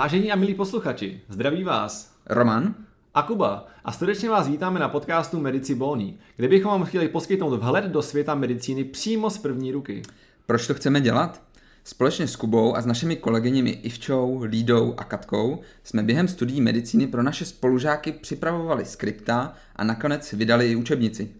Vážení a milí posluchači, zdraví vás Roman a Kuba a srdečně vás vítáme na podcastu Medici Bony, kde bychom vám chtěli poskytnout vhled do světa medicíny přímo z první ruky. Proč to chceme dělat? Společně s Kubou a s našimi kolegyněmi Ivčou, Lídou a Katkou jsme během studií medicíny pro naše spolužáky připravovali skripta a nakonec vydali i učebnici.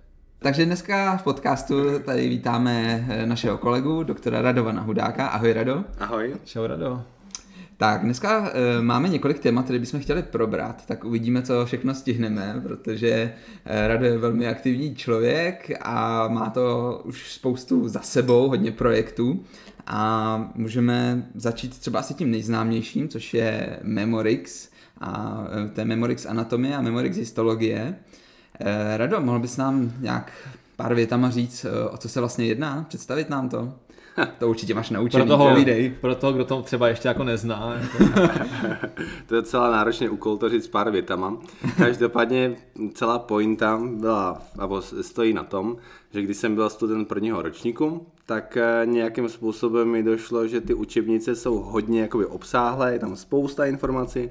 Takže dneska v podcastu tady vítáme eh, našeho kolegu, doktora Radovana Hudáka. Ahoj Rado. Ahoj. Čau Rado. Tak, dneska uh, máme několik témat, které bychom chtěli probrat, tak uvidíme, co všechno stihneme, protože uh, Rado je velmi aktivní člověk a má to už spoustu za sebou, hodně projektů a můžeme začít třeba asi tím nejznámějším, což je Memorix a to je Memorix anatomie a Memorix histologie. Uh, Rado, mohl bys nám nějak pár větama říct, uh, o co se vlastně jedná? Představit nám to? To určitě máš naučený. Pro toho, pro toho, kdo to třeba ještě jako nezná. to je celá náročný úkol to říct pár větama. Každopádně celá pointa byla, nebo stojí na tom, že když jsem byl student prvního ročníku, tak eh, nějakým způsobem mi došlo, že ty učebnice jsou hodně jakoby obsáhlé, je tam spousta informací,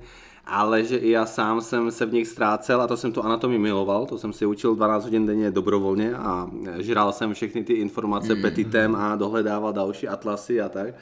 ale že i já sám jsem se v nich ztrácel a to jsem tu anatomii miloval, to jsem si učil 12 hodin denně dobrovolně a žral jsem všechny ty informace mm. petitem a dohledával další atlasy a tak.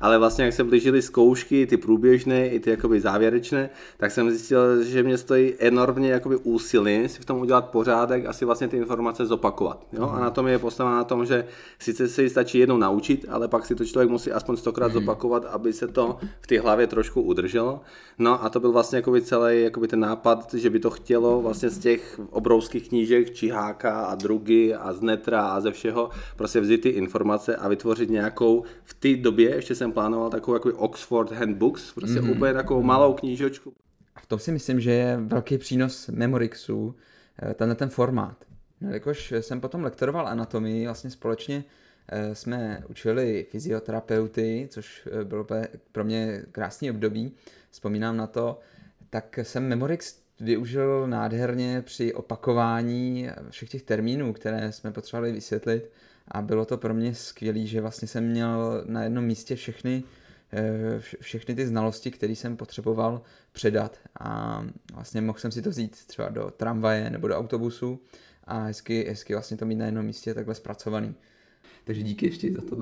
Ale vlastně jak se blížily zkoušky, ty průběžné i ty jakoby závěrečné, tak jsem zjistil, že mě stojí enormně jakoby úsilí si v tom udělat pořádek a si vlastně ty informace zopakovat. Jo? Mm. Anatomie je postavena na tom, že sice se ji stačí jednou naučit, ale pak si to člověk musí aspoň stokrát mm. zopakovat, aby se to v té hlavě trošku udrželo. No a to byl vlastně vlastně jakoby celý jakoby ten nápad, že by to chtělo vlastně z těch obrovských knížek Čiháka a Drugy a z Netra a ze všeho prostě vzít ty informace a vytvořit nějakou, v té době ještě jsem plánoval takovou jako Oxford Handbooks, prostě mm-hmm. úplně takovou malou knížočku. A v tom si myslím, že je velký přínos Memorixu, eh, tenhle ten formát. No, jakož jsem potom lektoroval anatomii, vlastně společně eh, jsme učili fyzioterapeuty, což eh, bylo pro mě krásný období. Vzpomínám na to, tak jsem Memorix využil nádherně při opakování všech těch termínů, které jsme potřebovali vysvětlit a bylo to pro mě skvělé, že vlastně jsem měl na jednom místě všechny, eh, všechny ty znalosti, které jsem potřeboval předat a vlastně mohl jsem si to vzít třeba do tramvaje nebo do autobusu a hezky, hezky vlastně to mít na jednom místě takhle zpracovaný. Takže díky ještě za to.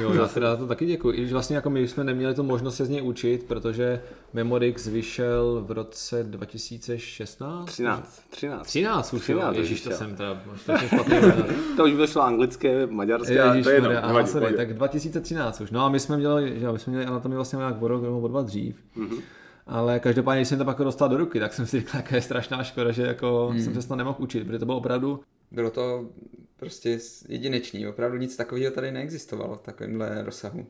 Jo, já teda za to taky děkuji. I když vlastně jako my jsme neměli tu možnost se z něj učit, protože Memorix vyšel v roce 2016? 13. 13. 13 už 13, jo. To jsem teda To už vyšlo anglické, maďarské, Ježíš, to je jedno. Aha, sorry, tak 2013 už. No a my jsme měli, že my jsme měli anatomii vlastně nějak o rok nebo dva dřív. Mm-hmm. Ale každopádně, když jsem to pak dostal do ruky, tak jsem si říkal, jaká je strašná škoda, že jako hmm. jsem se to nemohl učit, protože to bylo opravdu... Bylo to prostě jedinečný, opravdu nic takového tady neexistovalo v takovémhle rozsahu.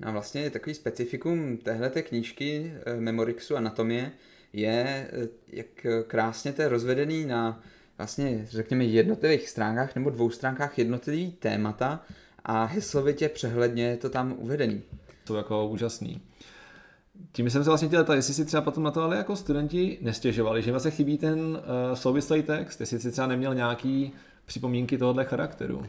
No a vlastně takový specifikum téhle knížky eh, Memorixu Anatomie je, eh, jak krásně to je rozvedený na vlastně, řekněme, jednotlivých stránkách nebo dvou stránkách jednotlivý témata a heslovitě přehledně je to tam uvedený. To je jako úžasný. Tím jsem se vlastně chtěl jestli si třeba potom na to ale jako studenti nestěžovali, že vlastně chybí ten uh, souvislý text, jestli si třeba neměl nějaký připomínky tohohle charakteru.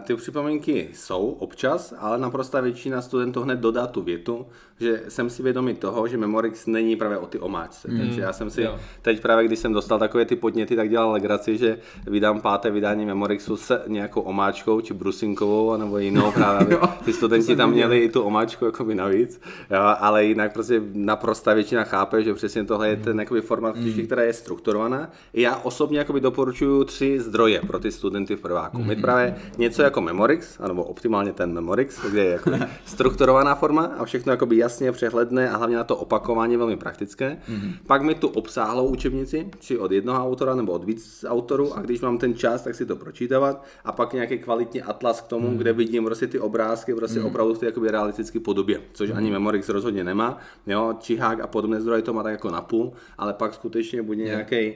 Ty připomínky jsou občas, ale naprosto většina studentů hned dodá tu větu, že jsem si vědomý toho, že Memorix není právě o ty omáčce. Mm. Takže já jsem si jo. teď právě, když jsem dostal takové ty podněty, tak dělal legraci, že vydám páté vydání Memorixu s nějakou omáčkou, či brusinkovou, nebo jinou právě. jo, ty studenti tam měli i tu omáčku jakoby navíc, jo, ale jinak prostě naprosto většina chápe, že přesně tohle je ten mm. jakoby formát knižky, mm. která je strukturovaná. Já osobně jakoby doporučuji tři zdroje pro ty studenty v prváku. Mm. právě něco jako Memorix, anebo optimálně ten Memorix, kde je jako strukturovaná forma a všechno jakoby jasně, přehledné a hlavně na to opakování velmi praktické. Mm-hmm. Pak mi tu obsáhlou učebnici, či od jednoho autora nebo od víc autorů a když mám ten čas, tak si to pročítávat a pak nějaký kvalitní atlas k tomu, mm-hmm. kde vidím prostě ty obrázky prostě mm-hmm. opravdu v té jakoby realistické podobě, což mm-hmm. ani Memorix rozhodně nemá. Jo, Čihák a podobné zdroje to má tak jako napůl, ale pak skutečně bude nějaký eh,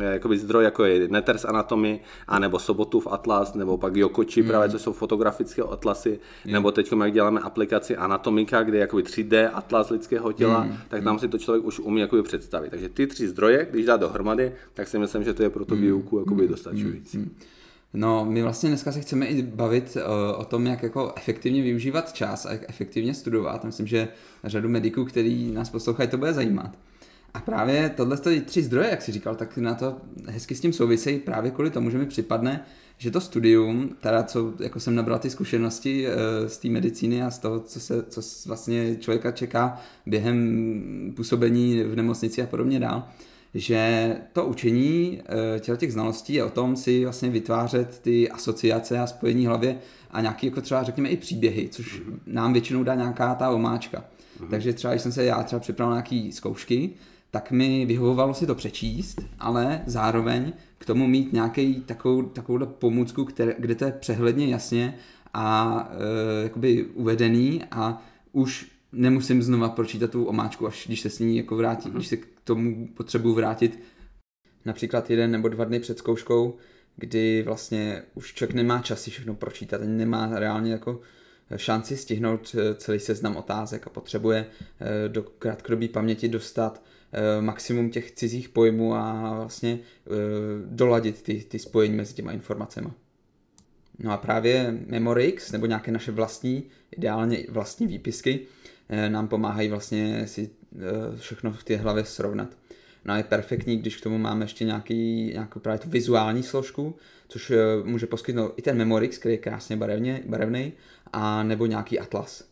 eh, jakoby zdroj, jako je Netters Anatomy, anebo Sobotův atlas, nebo pak Yokoči, mm. právě co jsou fotografické atlasy, mm. nebo teď, jak děláme aplikaci Anatomika, kde je jakoby 3D atlas lidského těla, mm. tak tam si to člověk už umí jakoby představit. Takže ty tři zdroje, když dá dohromady, tak si myslím, že to je pro tu mm. výuku jakoby mm. dostačující. Mm. No, my vlastně dneska se chceme i bavit o, eh, o tom, jak jako efektivně využívat čas a jak efektivně studovat. Myslím, že řadu mediků, který nás poslouchají, to bude zajímat. A právě tohle tři zdroje, jak jsi říkal, tak na to hezky s tím souvisejí právě kvůli tomu, že mi připadne, že to studium, teda co jako jsem nabral ty zkušenosti e, z té medicíny a z toho, co, se, co vlastně člověka čeká během působení v nemocnici a podobně dál, že to učení e, těch znalostí je o tom si vlastně vytvářet ty asociace a spojení hlavě a nějaký jako třeba řekněme i příběhy, což nám většinou dá nějaká ta omáčka. Mm-hmm. Takže třeba, když jsem se já třeba připravil na nějaký zkoušky, tak mi vyhovovalo si to přečíst, ale zároveň k tomu mít nějaký takovou, takovou pomůcku, které, kde to je přehledně jasně a e, jakoby uvedený a už nemusím znova pročítat tu omáčku, až když se s ní jako vrátí, mm-hmm. když se k tomu potřebuji vrátit například jeden nebo dva dny před zkouškou, kdy vlastně už člověk nemá čas si všechno pročítat, nemá reálně jako šanci stihnout e, celý seznam otázek a potřebuje e, do krátkodobé paměti dostat Eh, maximum těch cizích pojmů a vlastně eh, doladit ty, ty spojení mezi těma informacemi. No a právě Memorix nebo nějaké naše vlastní, ideálně vlastní výpisky eh, nám pomáhají vlastně si všechno v té hlavě srovnat. No a je perfektní, když k tomu máme ještě nějaký, nějakou právě tu vizuální složku, což může poskytnout i ten Memorix, který je krásně barevně, barevný, a nebo nějaký atlas.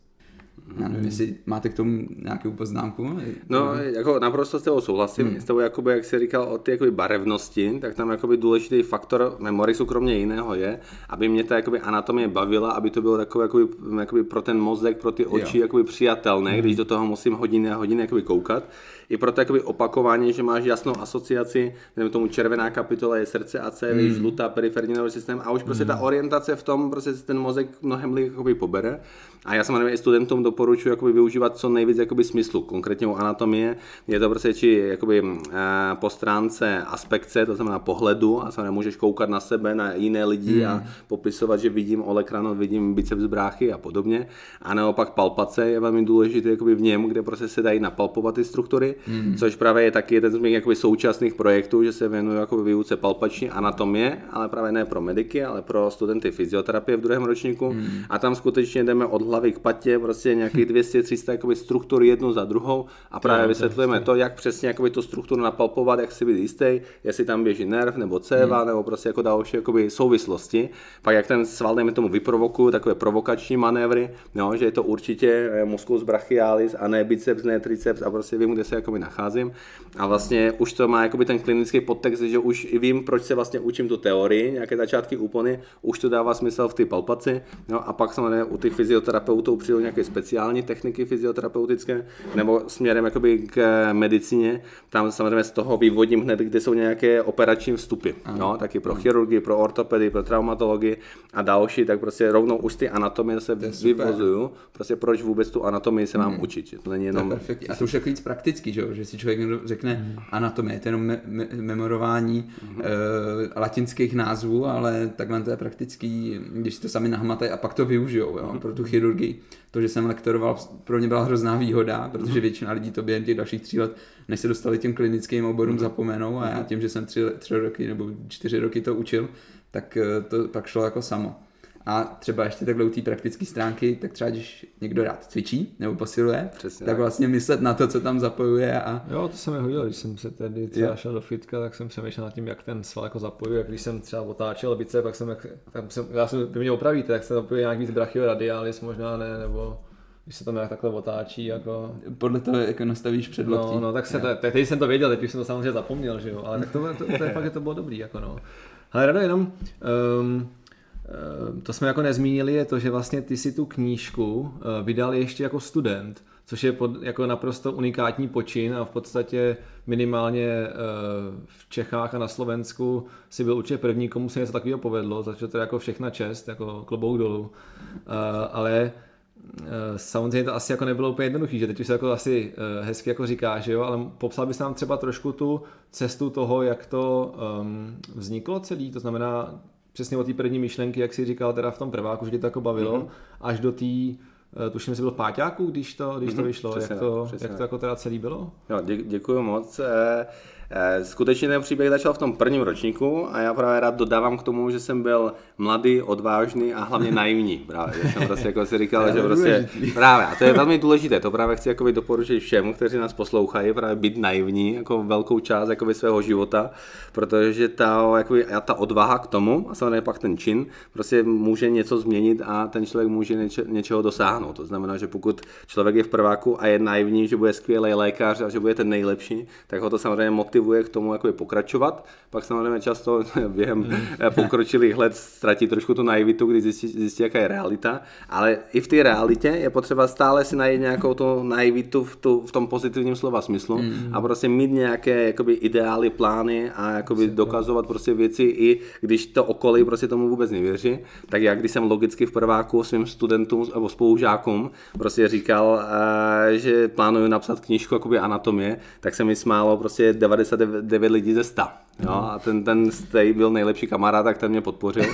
Já nevím, jestli máte k tomu nějakou poznámku? No, jako naprosto s tebou souhlasím. Hmm. S tebou, jakoby, jak jsi říkal o ty jakoby, barevnosti, tak tam jakoby, důležitý faktor memorisu kromě jiného je, aby mě ta jakoby, anatomie bavila, aby to bylo takové jakoby, jakoby, pro ten mozek, pro ty oči jakoby, přijatelné, hmm. když do toho musím hodiny a hodiny jakoby, koukat i pro takové opakování, že máš jasnou asociaci, nevím tomu červená kapitola je srdce a cévy, mm. žlutá periferní nervový systém a už prostě mm. ta orientace v tom prostě ten mozek mnohem líp pobere. A já samozřejmě i studentům doporučuji jakoby využívat co nejvíc jakoby smyslu, konkrétně u anatomie. Je to prostě či jakoby, eh, po stránce aspekce, to znamená pohledu, a samozřejmě můžeš koukat na sebe, na jiné lidi mm. a popisovat, že vidím olekrano, vidím biceps bráchy a podobně. A naopak palpace je velmi důležité jakoby v něm, kde prostě se dají napalpovat ty struktury mm. což právě je taky jeden z mých jakoby současných projektů, že se věnuju jako výuce palpační anatomie, ale právě ne pro mediky, ale pro studenty fyzioterapie v druhém ročníku. Mm. A tam skutečně jdeme od hlavy k patě, prostě nějakých 200-300 jakoby struktur jednu za druhou a právě to, vysvětlujeme to, to, jak přesně jakoby tu strukturu napalpovat, jak si být jistý, jestli tam běží nerv nebo céva, mm. nebo prostě jako další jakoby souvislosti. Pak jak ten sval, dejme tomu, vyprovokuju, takové provokační manévry, no, že je to určitě eh, musculus brachialis a ne biceps, ne triceps a prostě vím, kde se jakoby nacházím. A vlastně už to má jakoby ten klinický podtext, že už i vím, proč se vlastně učím tu teorii, nějaké začátky úpony, už to dává smysl v té palpaci. No a pak samozřejmě u těch fyzioterapeutů přijdu nějaké speciální techniky fyzioterapeutické, nebo směrem jakoby k medicíně. Tam samozřejmě z toho vyvodím hned, kde jsou nějaké operační vstupy. No, taky pro chirurgii, pro ortopedii, pro traumatologii a další, tak prostě rovnou už ty anatomie se vyvozuju. Prostě proč vůbec tu anatomii se mám hmm. učit. To není jenom... To a to už je víc praktický, že, že si člověk řekne mm. anatomie, to je jenom me- me- memorování mm. e, latinských názvů, ale takhle to je praktický, když si to sami nahmatají a pak to využijou jo, mm. pro tu chirurgii. To, že jsem lektoroval, pro mě byla hrozná výhoda, protože většina lidí to během těch dalších tří let, než se dostali těm klinickým oborům, mm. zapomenou a já tím, že jsem tři, tři roky nebo čtyři roky to učil, tak eh, to pak šlo jako samo. A třeba ještě takhle u té praktické stránky, tak třeba když někdo rád cvičí nebo posiluje, Přesně tak, tak vlastně myslet na to, co tam zapojuje. A... Jo, to jsem mi hodil, když jsem se tedy třeba jo. šel do fitka, tak jsem přemýšlel nad tím, jak ten sval jako zapojuje. Když jsem třeba otáčel bice, pak jsem, jak, tam jsem, já jsem, vy mě opravíte, tak se zapojuje nějak víc brachio radialis, možná ne, nebo když se to nějak takhle otáčí. Jako... Podle toho, jak nastavíš před No, no, tak se to, teď jsem to věděl, teď už jsem to samozřejmě zapomněl, že jo, ale tak to, to, to, to je fakt, že to bylo dobrý, jako no. Ale Rado, jenom um, to jsme jako nezmínili, je to, že vlastně ty si tu knížku vydal ještě jako student, což je pod, jako naprosto unikátní počin a v podstatě minimálně v Čechách a na Slovensku si byl určitě první, komu se něco takového povedlo, takže to je jako všechna čest, jako klobouk dolů. Ale samozřejmě to asi jako nebylo úplně jednoduché, že teď už se jako asi hezky jako říká, že jo, ale popsal bys nám třeba trošku tu cestu toho, jak to um, vzniklo celý, to znamená přesně od té první myšlenky, jak si říkal teda v tom prváku, že tě to jako bavilo, mm-hmm. až do té tuším, že byl v Páťáku, když to, když to vyšlo, přesně, jak, to, jak to jako teda celý bylo? Jo, dě, děkuji moc. Skutečně ten příběh začal v tom prvním ročníku a já právě rád dodávám k tomu, že jsem byl mladý, odvážný a hlavně naivní. Právě, že jsem prostě jako si říkal, že prostě právě, a to je velmi důležité, to právě chci jakoby doporučit všem, kteří nás poslouchají, právě být naivní jako velkou část jakoby svého života, protože ta, jakoby, ta odvaha k tomu a samozřejmě pak ten čin prostě může něco změnit a ten člověk může něče, něčeho dosáhnout. To znamená, že pokud člověk je v prváku a je naivní, že bude skvělý lékař a že bude ten nejlepší, tak ho to samozřejmě motivuje k tomu jakoby pokračovat. Pak samozřejmě často během mm. pokročilých let ztratí trošku tu naivitu, když zjistí, zjistí, jaká je realita, ale i v té realitě je potřeba stále si najít nějakou tu naivitu v, tu, v tom pozitivním slova smyslu mm. a prostě mít nějaké jakoby ideály, plány a jakoby dokazovat prostě věci i když to okolí prostě tomu vůbec nevěří, tak já když jsem logicky v prváku svým studentům nebo spolužákům prostě říkal, eh, že plánuju napsat knížku jakoby anatomie, tak se mi smálo prostě 99 lidí ze 100. Jo, a ten, ten stej byl nejlepší kamarád, tak ten mě podpořil.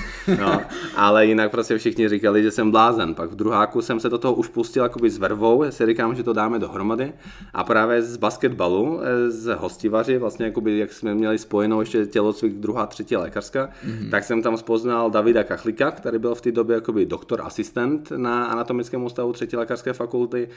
Jo, ale jinak prostě všichni říkali, že jsem blázen. Pak v druháku jsem se do toho už pustil jakoby s vervou, já si říkám, že to dáme dohromady. A právě z basketbalu, eh, z hostivaři, vlastně jakoby, jak jsme měli spojenou ještě tělocvik druhá, třetí lékařská, mm-hmm. tak jsem tam spoznal Davida Kachlika, který byl v té době jakoby doktor asistent na anatomickém ústavu třetí lékařské fakulty.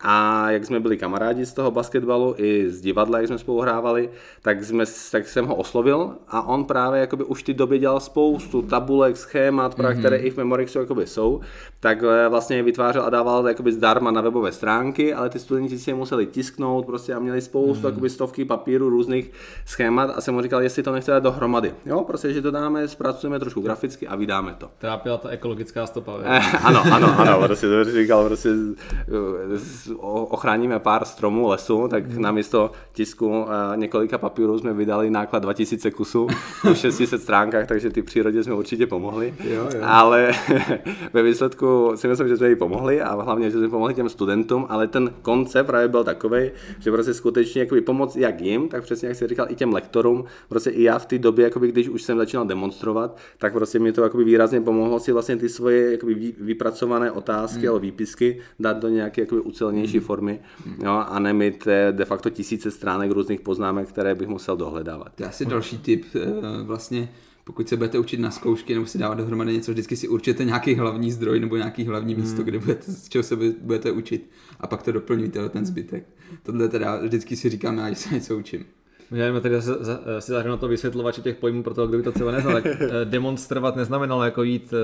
A jak jsme byli kamarádi z toho basketbalu i z divadla, jak jsme spolu hrávali, tak, jsme, tak jsem ho oslovil a on právě jakoby už ty době dělal spoustu tabulek, schémat, mm-hmm. které i v Memorixu jakoby jsou, tak eh, vlastně vytvářel a dával jakoby zdarma na webové stránky, ale ty studenti si je museli tisknout prostě a měli spoustu mm-hmm. jakoby stovky papíru různých schémat a jsem mu říkal, jestli to nechce dát dohromady. Jo, prostě, že to dáme, zpracujeme trošku graficky a vydáme to. Trápila ta ekologická stopa. Eh, ano, ano, ano, prostě to říkal, prostě eh, ochráníme pár stromů, lesu, tak mm-hmm. namísto tisku několika papírů jsme vydali náklad 2000 kusů po 600 stránkách, takže ty přírodě jsme určitě pomohli. Jo, jo. Ale ve výsledku si myslím, že jsme jí pomohli a hlavně, že jsme pomohli těm studentům, ale ten koncept právě byl takový, že prostě skutečně jakoby pomoc jak jim, tak přesně jak jsi říkal, i těm lektorům, prostě i já v té době, jakoby, když už jsem začínal demonstrovat, tak prostě mi to jakoby výrazně pomohlo si vlastně ty svoje jakoby vypracované otázky hmm. nebo výpisky dát do nějaké jakoby ucelnější hmm. formy jo, a nemít eh, de facto tisíce stránek různých poznámek, které bych musel dohledávat. Je asi další tip, eh, vlastně pokud se budete učit na zkoušky nebo si dávat dohromady něco, vždycky si určitě nějaký hlavní zdroj nebo nějaký hlavní místo, hmm. kde budete, z čeho se budete učit a pak to doplňujte ten zbytek. Tohle teda vždycky si říkám já, že se něco učím. Můžeme tady si zahrnout to vysvětlovat těch pojmů pro toho, kdo by to třeba neznal. Tak eh, demonstrovat neznamenalo jako jít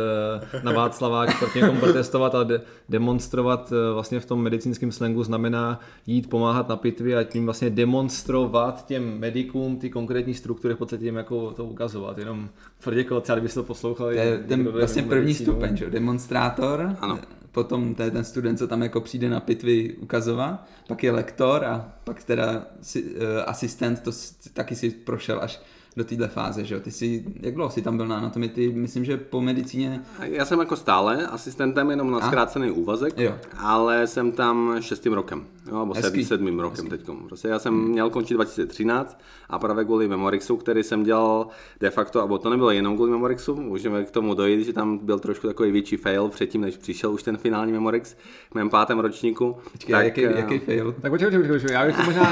eh, na Václavák proti někomu protestovat, ale de- demonstrovat eh, vlastně v tom medicínském slangu znamená jít pomáhat na pitvě a tím vlastně demonstrovat těm medikům ty konkrétní struktury, v podstatě jim jako to ukazovat. Jenom tvrdě třeba kdyby to poslouchali. To je ten vlastně první stupeň, že? demonstrátor, ano potom to je ten student, co tam jako přijde na pitvy ukazovat, pak je lektor a pak teda si, uh, asistent, to taky si prošel až do téhle fáze, že jo? Ty jsi, jak dlouho jsi tam byl na anatomii? Ty myslím, že po medicíně... Já jsem jako stále asistentem jenom na zkrácený úvazek, jo. ale jsem tam šestým rokem, jo, nebo sedm, sedmým rokem teď. Prostě já jsem hmm. měl končit 2013 a právě kvůli Memorixu, který jsem dělal de facto, abo to nebylo jenom kvůli Memorixu, můžeme k tomu dojít, že tam byl trošku takový větší fail předtím, než přišel už ten finální Memorix v mém pátém ročníku. Počkej, tak, jaký, jaký eh, fail? Tak počkej, počkej, počkej, já bych se možná,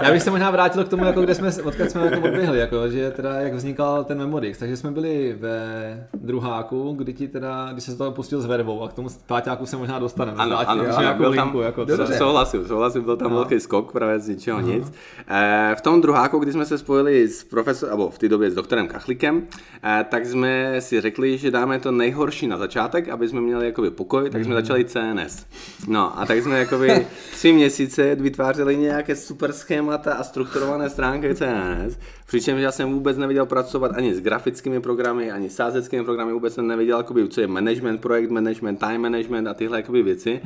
já bych se možná vrátil k tomu, jako kde jsme, odkud jsme jako odběhli, jako, že že teda jak vznikal ten Memorix, takže jsme byli ve druháku, kdy ti teda, když se to pustil s vervou a k tomu páťáku se možná dostaneme. Ano, ano, ano, ano byl linku, tam, jako souhlasím, souhlasím, byl tam no. velký skok právě z ničeho uh-huh. nic. E, v tom druháku, kdy jsme se spojili s profesorem, nebo v té době s doktorem Kachlikem, e, tak jsme si řekli, že dáme to nejhorší na začátek, aby jsme měli jakoby pokoj, tak jsme uh-huh. začali CNS. No a tak jsme jakoby tři měsíce vytvářeli nějaké super schémata a strukturované stránky CNS, přičemž já jsem vůbec neviděl pracovat ani s grafickými programy, ani sázeckými programy, vůbec jsem nevěděl, jakoby, co je management, projekt management, time management a tyhle jakoby, věci.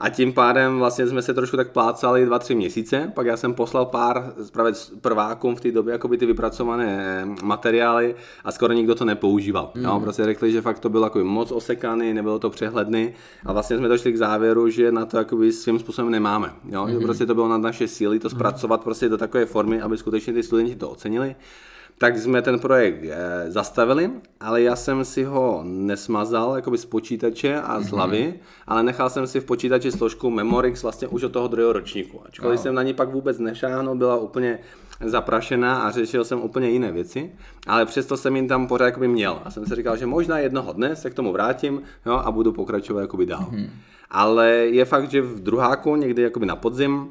A tím pádem vlastně jsme se trošku tak plácali dva, tři měsíce, pak já jsem poslal pár právě prvákům v té době jakoby ty vypracované materiály a skoro nikdo to nepoužíval. Mm. No, prostě řekli, že fakt to bylo jako moc osekaný, nebylo to přehledný a vlastně jsme došli k závěru, že na to jakoby svým způsobem nemáme. Jo? Mm. Že prostě to bylo na naše síly to zpracovat prostě do takové formy, aby skutečně ty studenti to ocenili tak jsme ten projekt eh, zastavili, ale já jsem si ho nesmazal jakoby z počítače a z mhm. hlavy, mm-hmm. ale nechal jsem si v počítači složku Memorix vlastně už od toho druhého ročníku. Ačkoliv no. jsem na ní pak vůbec nešáhnul, byla úplně zaprašená a řešil jsem úplně jiné věci, ale přesto jsem jim tam pořád jakoby měl. A jsem si říkal, že možná jednoho dne se k tomu vrátím jo, a budu pokračovat jakoby dál. Mm-hmm. Ale je fakt, že v druháku někdy jakoby na podzim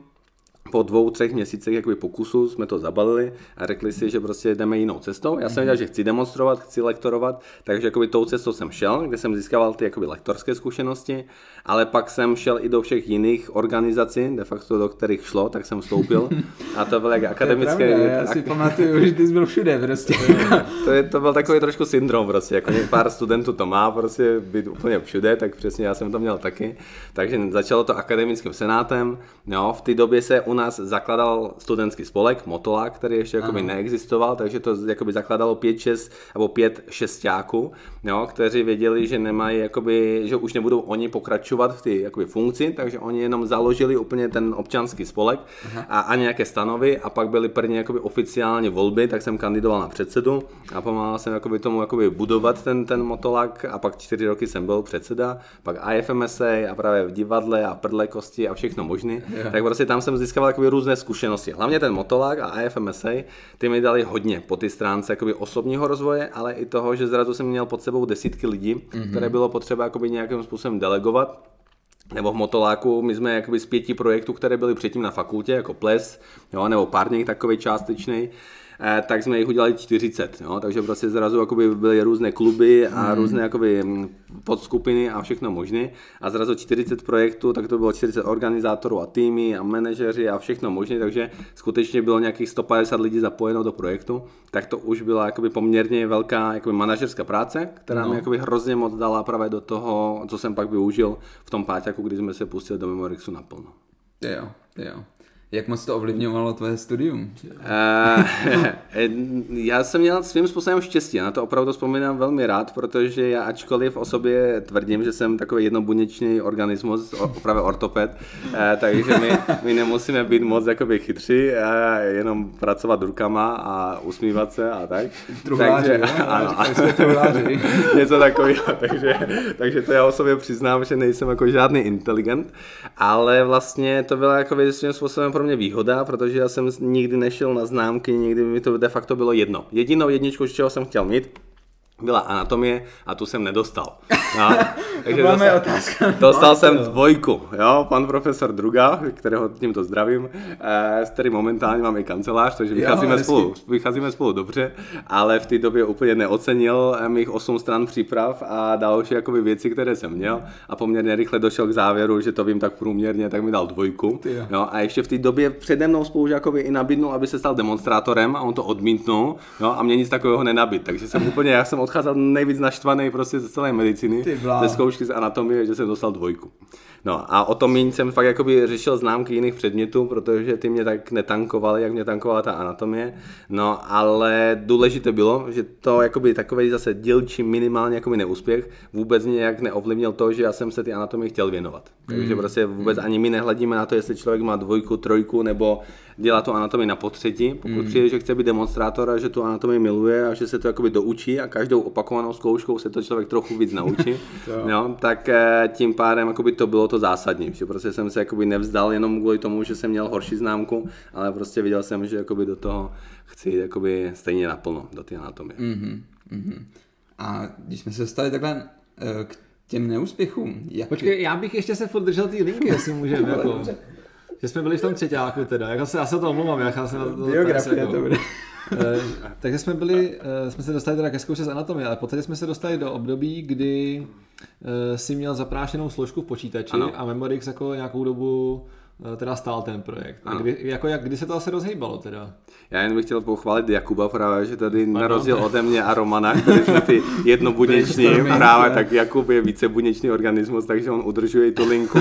po dvou, třech měsících jakoby pokusu jsme to zabalili a řekli si, že prostě jdeme jinou cestou. Já jsem věděl, že chci demonstrovat, chci lektorovat, takže jakoby tou cestou jsem šel, kde jsem získával ty jakoby lektorské zkušenosti, ale pak jsem šel i do všech jiných organizací, de facto do kterých šlo, tak jsem vstoupil. A to bylo jak akademické... To já si pamatuju, že ty jsi byl všude prostě. to, je, to byl takový trošku syndrom prostě, jako pár studentů to má prostě být úplně všude, tak přesně já jsem to měl taky. Takže začalo to akademickým senátem, jo, v té době se u nás zakladal studentský spolek, Motola, který ještě jakoby neexistoval, takže to jakoby zakladalo 5-6 nebo 5 šestáků, jo, kteří věděli, že nemají, jakoby, že už nebudou oni pokračovat v té jakoby, funkci, takže oni jenom založili úplně ten občanský spolek a, a nějaké stanovy a pak byly první jakoby, oficiálně volby, tak jsem kandidoval na předsedu a pomáhal jsem jakoby, tomu jakoby, budovat ten, ten motolak a pak čtyři roky jsem byl předseda, pak IFMSA a právě v divadle a prdle kosti a všechno možné, tak prostě tam jsem získal takové různé zkušenosti. Hlavně ten Motolák a IFMSA, ty mi dali hodně po ty stránce jakoby osobního rozvoje, ale i toho, že zrazu jsem měl pod sebou desítky lidí, mm-hmm. které bylo potřeba jakoby nějakým způsobem delegovat nebo v Motoláku, my jsme jakoby z pěti projektů, které byly předtím na fakultě, jako ples, jo, nebo párník takový částečný, tak jsme jich udělali 40, jo? takže prostě zrazu jakoby byly různé kluby a mm. různé jakoby mm, podskupiny a všechno možné a zrazu 40 projektů, tak to bylo 40 organizátorů a týmy a manažeři a všechno možné, takže skutečně bylo nějakých 150 lidí zapojeno do projektu, tak to už byla jakoby poměrně velká jakoby manažerská práce, která no. mi jakoby hrozně moc dala právě do toho, co jsem pak využil v tom páťaku, kdy jsme se pustili do Memorixu naplno. Jo, jo. Jak moc to ovlivňovalo tvoje studium? Uh, já jsem měl svým způsobem štěstí, na to opravdu vzpomínám velmi rád, protože já ačkoliv o sobě tvrdím, že jsem takový jednobuněčný organismus, opravdu ortoped, uh, takže my, my nemusíme být moc jakoby chytří, a jenom pracovat rukama a usmívat se a tak. Truhláři, takže, jo? ano, něco takového, takže, takže to já o sobě přiznám, že nejsem jako žádný inteligent, ale vlastně to bylo jako svým způsobem pro mě výhoda, protože já jsem nikdy nešel na známky, nikdy mi to de facto bylo jedno. Jedinou jedničku, z čeho jsem chtěl mít, byla anatomie a tu jsem nedostal. No, takže to dostal, otázka. dostal jsem dvojku, jo, pan profesor Druga, kterého tímto zdravím, eh, s kterým momentálně mám i kancelář, takže vycházíme, jo, spolu, vycházíme spolu dobře, ale v té době úplně neocenil mých osm stran příprav a další jakoby věci, které jsem měl a poměrně rychle došel k závěru, že to vím tak průměrně, tak mi dal dvojku. Jo, a ještě v té době přede mnou spolužákovi i nabídnul, aby se stal demonstrátorem a on to odmítnul jo, a mě nic takového nenabít, takže jsem úplně, já jsem odcházel nejvíc naštvaný prostě ze celé medicíny, ze zkoušky z anatomie, že jsem dostal dvojku. No a o tom méně jsem fakt jakoby řešil známky jiných předmětů, protože ty mě tak netankovaly, jak mě tankovala ta anatomie. No ale důležité bylo, že to jakoby takový zase dílčí minimálně jakoby neúspěch vůbec nějak neovlivnil to, že já jsem se ty anatomii chtěl věnovat. Takže mm. prostě vůbec ani my nehledíme na to, jestli člověk má dvojku, trojku nebo dělá tu anatomii na potřetí. Pokud mm. přijde, že chce být demonstrátor a že tu anatomii miluje a že se to jakoby doučí a každou opakovanou zkouškou se to člověk trochu víc naučí, jo, tak eh, tím pádem jakoby to bylo to zásadní, že prostě jsem se jakoby nevzdal jenom kvůli tomu, že jsem měl horší známku, ale prostě viděl jsem, že jakoby do toho chci jít jakoby stejně naplno, do té anatomie. Mm-hmm, mm-hmm. A když jsme se dostali takhle eh, k těm neúspěchům. Jak... Počkej, já bych ještě se furt držel té linky, jestli můžeme. jako, že jsme byli v tom třetíku teda, já se, já se to omlouvám, já jsem na to Biografie jako, to bude. Eh, takže jsme byli, eh, jsme se dostali teda ke zkoušce z anatomie, ale poté jsme se dostali do období, kdy si měl zaprášenou složku v počítači ano. a Memorix jako nějakou dobu Eh, teda stál ten projekt. A kdy, jako jak, kdy se to asi rozhýbalo teda? Já jen bych chtěl pochválit Jakuba právě, že tady na rozdíl ode mě a Romana, který jsme ty jednobuněční právě, tak Jakub je vícebuněčný organismus, takže on udržuje tu linku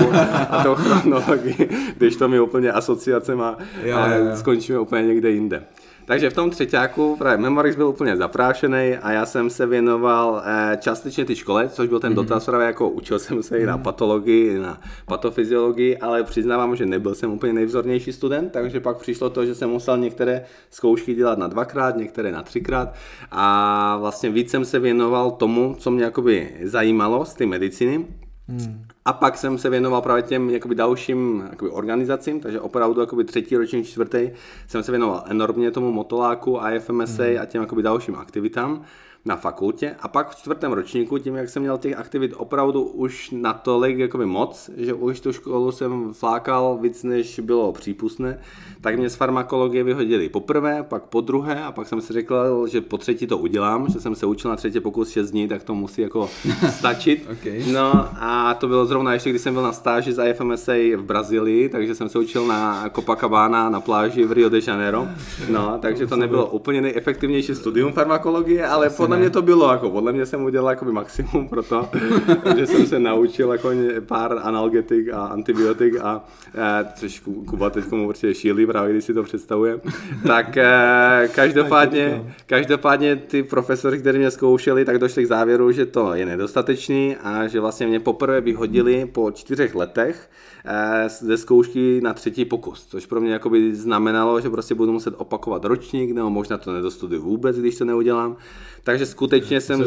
a to chronologii, když to mi úplně asociace má, jo, jo, jo. skončíme úplně někde jinde. Takže v tom třetíku právě Memorix byl úplně zaprášený a já jsem se věnoval eh, částečně ty škole, což byl ten mm-hmm. dotaz právě jako učil jsem se i na mhm. patologii, na patofyziologii, ale přiznávám, že nebyl jsem úplně nejvzornější student, takže pak přišlo to, že jsem musel některé zkoušky dělat na dvakrát, některé na třikrát a vlastně víc jsem se věnoval tomu, co mě jakoby zajímalo z té medicíny. Hmm. A pak jsem se věnoval právě těm jakoby dalším jakoby organizacím, takže opravdu jakoby třetí ročník, čtvrtý jsem se věnoval enormně tomu motoláku, IFMSA hmm. a těm jakoby dalším aktivitám na fakultě a pak v čtvrtém ročníku, tím jak jsem měl těch aktivit opravdu už natolik jakoby moc, že už tu školu jsem flákal víc, než bylo přípustné, tak mě z farmakologie vyhodili poprvé, pak po druhé a pak jsem si řekl, že po třetí to udělám, že jsem se učil na třetí pokus 6 dní, tak to musí jako stačit. okay. No a to bylo zrovna ještě, když jsem byl na stáži z IFMSA v Brazílii, takže jsem se učil na Copacabana na pláži v Rio de Janeiro. No, takže to nebylo úplně nejefektivnější studium farmakologie, ale podle podle mě to bylo, jako podle mě jsem udělal jako maximum pro to, že jsem se naučil jako pár analgetik a antibiotik a eh, což Kuba teď mu určitě šílí právě, když si to představuje. Tak eh, každopádně, každopádně ty profesory, kteří mě zkoušeli, tak došli k závěru, že to je nedostatečný a že vlastně mě poprvé vyhodili po čtyřech letech eh, ze zkoušky na třetí pokus, což pro mě jakoby znamenalo, že prostě budu muset opakovat ročník, nebo možná to nedostuduju vůbec, když to neudělám. Takže skutečně jsem,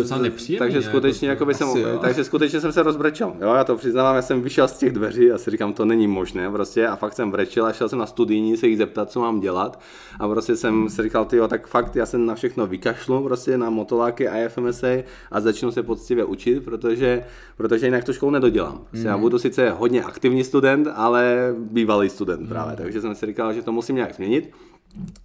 takže skutečně, jako by jsem, takže skutečně jsem se rozbrečel. Jo, já to přiznávám, já jsem vyšel z těch dveří a si říkám, to není možné prostě a fakt jsem brečel a šel jsem na studijní se jich zeptat, co mám dělat a prostě jsem si říkal, tyjo, tak fakt já jsem na všechno vykašlu prostě na motoláky a FMSA a začnu se poctivě učit, protože, protože jinak tu školu nedodělám. Mm. Já budu sice hodně aktivní student, ale bývalý student právě, mm. takže jsem si říkal, že to musím nějak změnit.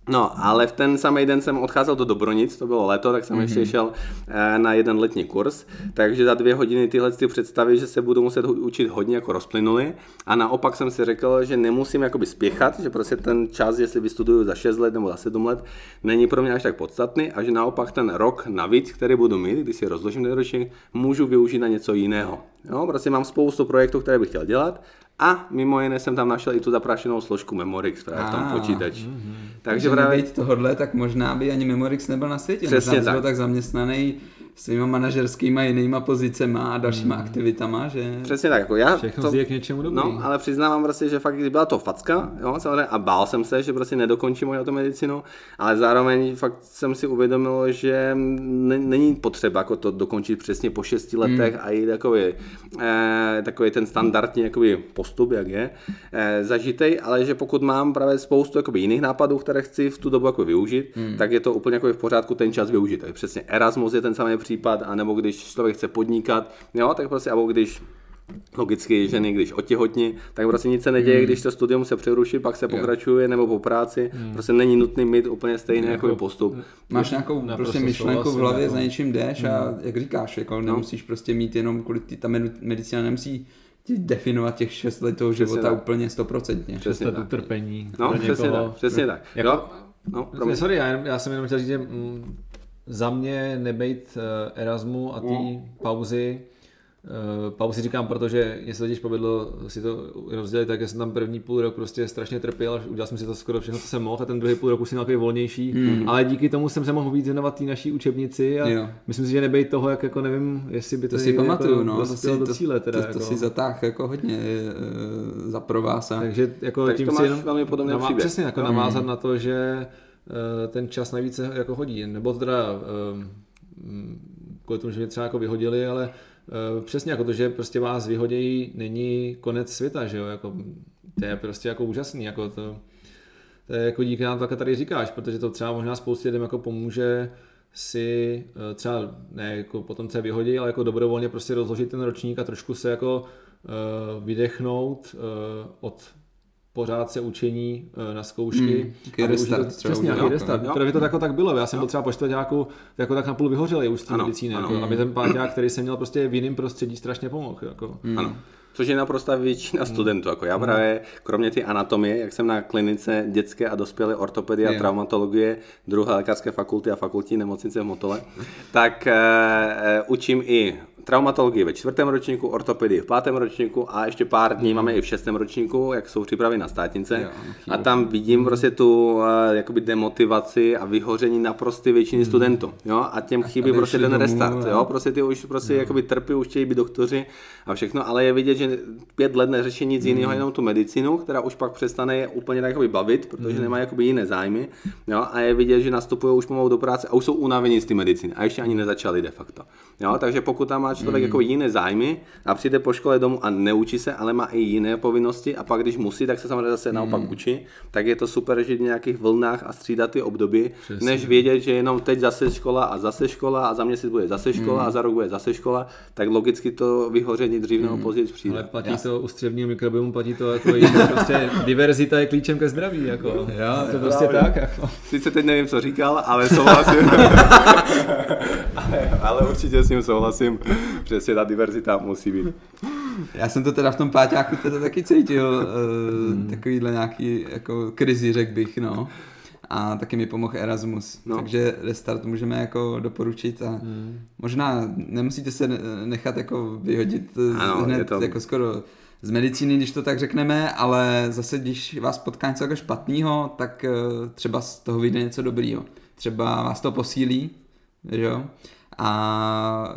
No, ale v ten samý den jsem odcházel do Dobronic, to bylo léto, tak jsem mm-hmm. ještě šel eh, na jeden letní kurz, takže za dvě hodiny tyhle ty představy, že se budu muset učit hodně jako rozplynuli a naopak jsem si řekl, že nemusím jakoby spěchat, že prostě ten čas, jestli vystuduju za 6 let nebo za 7 let, není pro mě až tak podstatný a že naopak ten rok navíc, který budu mít, když si rozložím ten ročník, můžu využít na něco jiného. Jo, prostě mám spoustu projektů, které bych chtěl dělat a mimo jiné jsem tam našel i tu zaprášenou složku Memorix právě v tom počítači. Mm-hmm. Takže právě... tohle, tak možná by ani Memorix nebyl na světě. Přesně tak. tak zaměstnaný svýma manažerskýma jinýma pozicema a dalšíma hmm. aktivitama, že... Přesně tak, jako já... Všechno to, k něčemu dobrý. No, ale přiznávám prostě, že fakt byla to facka, jo, samozřejmě, a bál jsem se, že prostě nedokončím moji automedicinu, ale zároveň fakt jsem si uvědomil, že není potřeba jako to dokončit přesně po šesti letech hmm. a jít takový, eh, takový ten standardní jakoby postup, jak je, eh, zažitej, ale že pokud mám právě spoustu jakoby jiných nápadů, které chci v tu dobu jako využít, hmm. tak je to úplně jako v pořádku ten čas využít. Tak přesně Erasmus je ten samý případ, anebo když člověk chce podnikat, jo, tak prostě, nebo když logicky ženy, když otěhotní, tak prostě nic se neděje, hmm. když to studium se přeruší, pak se pokračuje, nebo po práci, hmm. prostě není nutný mít úplně stejný jako, jako postup. Máš nějakou prostě myšlenku v hlavě, za něčím jdeš hmm. a jak říkáš, jako no. nemusíš prostě mít jenom, kvůli ta medicína nemusí ti definovat těch 6 let toho života tak. úplně stoprocentně. Přesně tak. utrpení. No, přesně tak, přesně tak. Jako, no, no, no, sorry, já, já jsem jenom chtěl říct, že mm, za mě nebejt eh, Erasmu a té mm. pauzy, eh, pauzy říkám, protože mě se totiž povedlo si to rozdělit, tak já jsem tam první půl rok prostě strašně trpěl, udělal jsem si to skoro všechno, co jsem mohl a ten druhý půl rok už jsem takový volnější, mm. ale díky tomu jsem se mohl víc věnovat té naší učebnici a jo. myslím si, že nebejt toho, jak jako nevím, jestli by to si pamatuju, jako no, to si, do cíle. Teda, to, to, jako. to si zatáh jako hodně e, za provása. Takže jako tak tím to si jenom velmi podobný navá- přesně jako mm. navázat na to, že ten čas navíc jako hodí. Nebo teda eh, kvůli tomu, že mě třeba jako vyhodili, ale přesně jako to, že prostě vás vyhodějí, není konec světa, že jo, jako, to je prostě jako úžasný, jako to, to je jako díky nám také tady říkáš, protože to třeba možná spoustě lidem jako pomůže si eh, třeba ne jako potom se vyhodí, ale jako dobrovolně prostě rozložit ten ročník a trošku se jako uh, vydechnout uh, od pořád se učení na zkoušky. Hmm, restart, to, přesně, nějaký restart. To jako tak bylo. Já jsem byl třeba po čtvrtáku jako tak napůl vyhořelý už z té medicíny. Jako, aby ten páťák, který jsem měl prostě v jiném prostředí, strašně pomohl. Jako. Hmm. Ano. Což je naprosto většina hmm. studentů. Jako já právě, kromě ty anatomie, jak jsem na klinice dětské a dospělé ortopedie a traumatologie druhé lékařské fakulty a fakultní nemocnice v Motole, tak uh, učím i traumatologii ve čtvrtém ročníku, ortopedii v pátém ročníku a ještě pár dní mm. máme i v šestém ročníku, jak jsou přípravy na státnice. Jo, a tam vidím mm. prostě tu uh, jakoby demotivaci a vyhoření naprosté většiny mm. studentů. Jo? A těm chybí prostě ten restart. Jo? Prostě ty už prostě jakoby trpí, už chtějí být doktoři a všechno, ale je vidět, že pět let neřeší nic mm. jiného, jenom tu medicínu, která už pak přestane je úplně tak jakoby bavit, protože mm. nemá jakoby jiné zájmy. Jo? A je vidět, že nastupují už pomalu do práce a už jsou unavení z té medicíny a ještě ani nezačali de facto. Jo? Takže pokud tam má člověk mm. jako jiné zájmy a přijde po škole domů a neučí se, ale má i jiné povinnosti a pak když musí, tak se samozřejmě zase mm. naopak učí, tak je to super žít v nějakých vlnách a střídat ty období, Přesně. než vědět, že jenom teď zase škola a zase škola a za měsíc bude zase škola mm. a za rok bude zase škola, tak logicky to vyhoření dřív nebo mm. později přijde. Ale platí to u střevního mikrobiomu, platí to jako prostě diverzita je klíčem ke zdraví, jako. Jo, to prostě právě. tak. Jako. Sice teď nevím, co říkal, ale souhlasím. ale, ale určitě s ním souhlasím přesně ta diverzita musí být. Já jsem to teda v tom páťáku teda taky cítil, uh, takovýhle nějaký jako krizi, řekl bych, no. A taky mi pomohl Erasmus. No. Takže restart můžeme jako doporučit a hmm. možná nemusíte se nechat jako vyhodit ano, hned to... jako skoro z medicíny, když to tak řekneme, ale zase, když vás potká něco jako špatného, tak uh, třeba z toho vyjde něco dobrýho. Třeba vás to posílí, že jo? A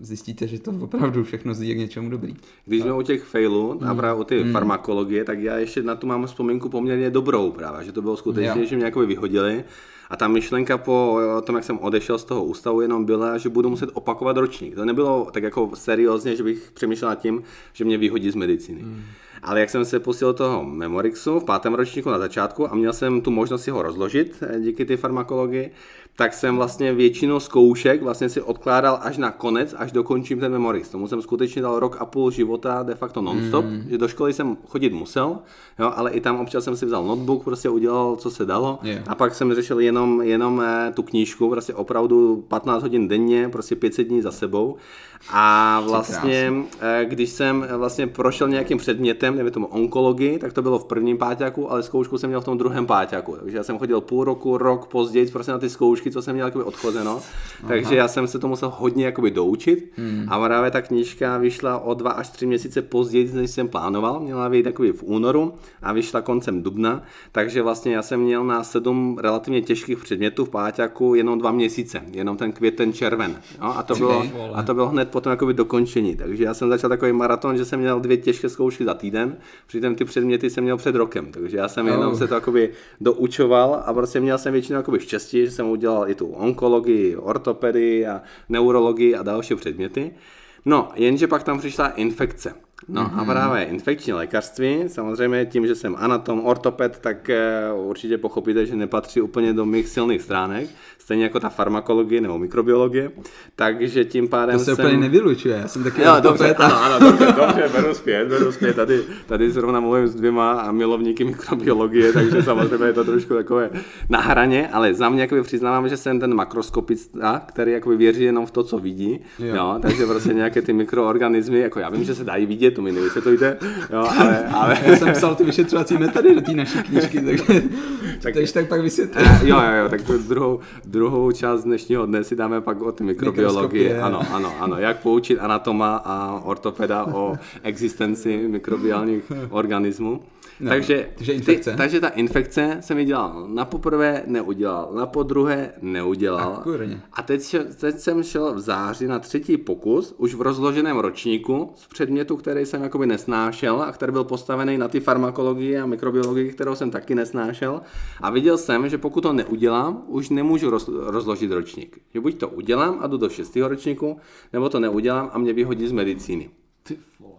e, zjistíte, že to opravdu všechno zní k něčemu dobrý. Když jsme u těch failů a mm. právě u ty mm. farmakologie, tak já ještě na tu mám vzpomínku poměrně dobrou právě, že to bylo skutečně, jo. že mě jako vyhodili a ta myšlenka po tom, jak jsem odešel z toho ústavu, jenom byla, že budu muset opakovat ročník. To nebylo tak jako seriózně, že bych přemýšlel nad tím, že mě vyhodí z medicíny. Mm. Ale jak jsem se pustil toho Memorixu v pátém ročníku na začátku a měl jsem tu možnost si ho rozložit eh, díky ty farmakologii, tak jsem vlastně většinu zkoušek vlastně si odkládal až na konec, až dokončím ten Memorix. Tomu jsem skutečně dal rok a půl života de facto non-stop, mm. že do školy jsem chodit musel, jo, ale i tam občas jsem si vzal notebook, prostě udělal, co se dalo yeah. a pak jsem řešil jenom, jenom eh, tu knížku, prostě opravdu 15 hodin denně, prostě 500 dní za sebou a vlastně, eh, když jsem vlastně prošel nějakým předmětem, nevím tomu onkologii, tak to bylo v prvním páťáku, ale zkoušku jsem měl v tom druhém páťáku. Takže já jsem chodil půl roku, rok později prostě na ty zkoušky, co jsem měl jakoby odchozeno. Aha. Takže já jsem se to musel hodně jakoby doučit. Hmm. A právě ta knížka vyšla o dva až tři měsíce později, než jsem plánoval. Měla být takový v únoru a vyšla koncem dubna. Takže vlastně já jsem měl na sedm relativně těžkých předmětů v páťáku jenom dva měsíce. Jenom ten květen, červen. No, a, to bylo, a to bylo hned potom jakoby dokončení. Takže já jsem začal takový maraton, že jsem měl dvě těžké zkoušky za týden, přitom ty předměty jsem měl před rokem. Takže já jsem jenom oh. se to jakoby doučoval a prostě měl jsem většinou jakoby štěstí, že jsem udělal i tu onkologii, ortopedii a neurologii a další předměty. No, jenže pak tam přišla infekce. No mm-hmm. a mhm. právě infekční lékařství, samozřejmě tím, že jsem anatom, ortoped, tak uh, určitě pochopíte, že nepatří úplně do mých silných stránek, stejně jako ta farmakologie nebo mikrobiologie, takže tím pádem To se jsem... úplně nevylučuje, já jsem taky jo, dobře, a... ano, ano, dobře, dobře, beru zpět, beru zpět, tady, tady zrovna mluvím s dvěma milovníky mikrobiologie, takže samozřejmě je to trošku takové na hraně, ale za mě jakoby přiznávám, že jsem ten makroskopista, který jakoby věří jenom v to, co vidí, jo. Jo, takže prostě nějaké ty mikroorganismy, jako já vím, že se dají vidět, to mi nevysvětlujte, jo, ale, ale... Já jsem psal ty vyšetřovací metody do té naší knížky, takže tak, takže tak pak vysvětlí. Jo, jo, jo, tak tu druhou, druhou část dnešního dne si dáme pak o ty mikrobiologii. Ano, ano, ano, jak poučit anatoma a ortopeda o existenci mikrobiálních organismů. No, takže, takže, infekce. Ty, takže ta infekce se mi dělal na poprvé, neudělal, na podruhé, neudělal. A, a teď, teď jsem šel v září na třetí pokus, už v rozloženém ročníku z předmětu, který jsem jakoby nesnášel a který byl postavený na ty farmakologii a mikrobiologii, kterou jsem taky nesnášel. A viděl jsem, že pokud to neudělám, už nemůžu roz, rozložit ročník. Že buď to udělám a jdu do šestého ročníku, nebo to neudělám a mě vyhodí z medicíny.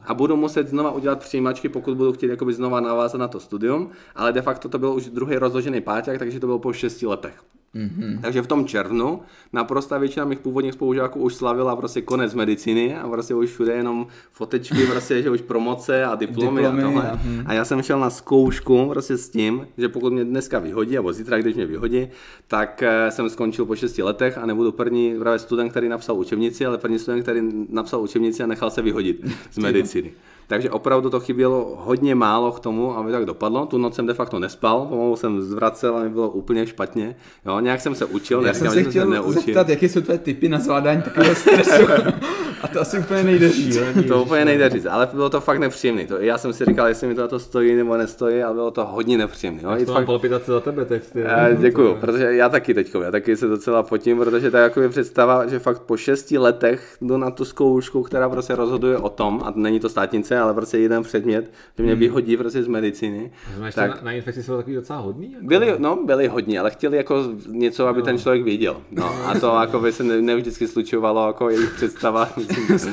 A budu muset znova udělat přijímačky, pokud budu chtít jakoby znova navázat na to studium, ale de facto to byl už druhý rozložený páťák, takže to bylo po šesti letech. Mm-hmm. Takže v tom červnu naprosto většina mých původních spolužáků už slavila prostě konec medicíny a prostě už všude jenom fotečky, prostě, že už promoce a diplomy, diplomy a tohle. A, a já jsem šel na zkoušku prostě s tím, že pokud mě dneska vyhodí, nebo zítra, když mě vyhodí, tak eh, jsem skončil po 6 letech a nebudu první právě student, který napsal učebnici, ale první student, který napsal učebnici a nechal se vyhodit z medicíny. Takže opravdu to chybělo hodně málo k tomu, aby tak dopadlo. Tu noc jsem de facto nespal, pomalu jsem zvracel a mi bylo úplně špatně. Jo, nějak jsem se učil, Já jsem se chtěl jsem neučil. zeptat, jaké jsou tvoje typy na zvládání takového stresu. a to asi úplně nejde říct. to úplně nejde říct, ale bylo to fakt nepříjemné. To, já jsem si říkal, jestli mi to na to stojí nebo nestojí, ale bylo to hodně nepříjemné. Jo. to fakt... palpitace za tebe texty. Já, děkuju, protože já taky teďko, já taky se docela potím, protože to je jako představa, že fakt po šesti letech jdu na tu zkoušku, která prostě rozhoduje o tom, a není to státnice, ale prostě jeden předmět, že mě hmm. vyhodí prostě z medicíny. tak... na, na infekci jsou takový docela hodný? Jako... Byli, no, byli hodní, ale chtěli jako něco, aby no. ten člověk věděl. No, a to jako by se ne, ne vždycky slučovalo jako jejich představa s,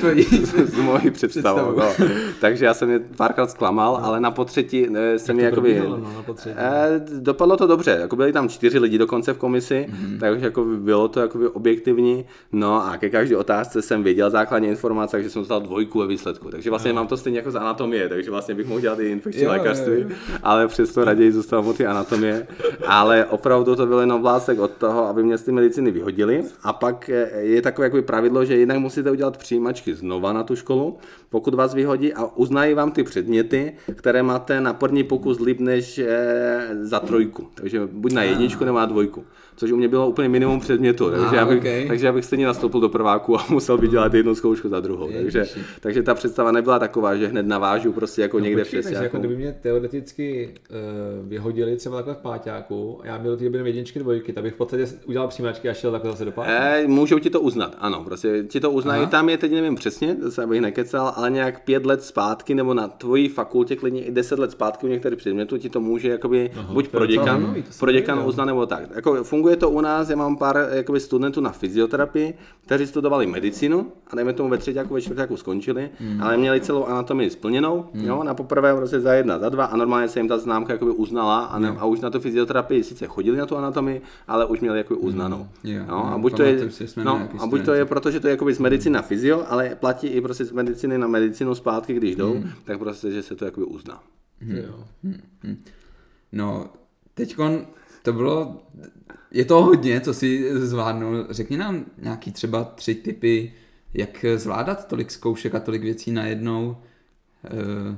s mojí představou. No. Takže já jsem je párkrát zklamal, no. ale na potřetí jsem je jakoby... no, na potřetí. Eh, dopadlo to dobře, jako byli tam čtyři lidi dokonce v komisi, mm-hmm. takže jako bylo to jakoby objektivní. No a ke každé otázce jsem věděl základní informace, takže jsem dostal dvojku ve výsledku. Takže vlastně no. mám to stejně jako z anatomie, takže vlastně bych mohl dělat i infekční lékařství, ale přesto raději zůstal u ty anatomie. Ale opravdu to byl jenom vlásek od toho, aby mě z té medicíny vyhodili. A pak je takové jako pravidlo, že jednak musíte udělat přijímačky znova na tu školu, pokud vás vyhodí a uznají vám ty předměty, které máte na první pokus líp než eh, za trojku. Takže buď na jedničku nebo na dvojku což u mě bylo úplně minimum předmětu, takže, ah, já bych, okay. takže já bych stejně nastoupil do prváku a musel bych dělat jednu zkoušku za druhou. takže, takže ta představa nebyla taková, že hned navážu prostě jako no, někde počkej, přes jako kdyby mě teoreticky uh, vyhodili třeba takhle v páťáku a já měl ty jenom jedničky, dvojky, tak bych v podstatě udělal přímáčky a šel takhle zase do páťáku. E, můžou ti to uznat, ano, prostě ti to uznají. Aha. Tam je teď nevím přesně, zase abych nekecal, ale nějak pět let zpátky nebo na tvojí fakultě klidně i deset let zpátky u některých předmětů ti to může jakoby Aha, buď pro děkan, pro děkan uznat nebo tak. Jako funguje to u nás, já mám pár jakoby, studentů na fyzioterapii, kteří studovali medicínu a dejme tomu ve třetíku, ve čtvrtáku skončili, mm. ale měli celou anatomii splněnou, mm. jo, na poprvé prostě za jedna, za dva a normálně se jim ta známka jakoby uznala a, ne, mm. a už na tu fyzioterapii sice chodili na tu anatomii, ale už měli jakoby uznanou. Mm. Yeah, no, a buď to je, no, a buď to je, protože to je jakoby z medicíny na fyzio, ale platí i prostě z medicíny na medicínu zpátky, když jdou, mm. tak prostě, že se to jakoby uzná. Mm. Jo. Mm. No, teď to bylo je to hodně, co si zvládnul. Řekni nám nějaký třeba tři typy, jak zvládat tolik zkoušek a tolik věcí najednou. Uh,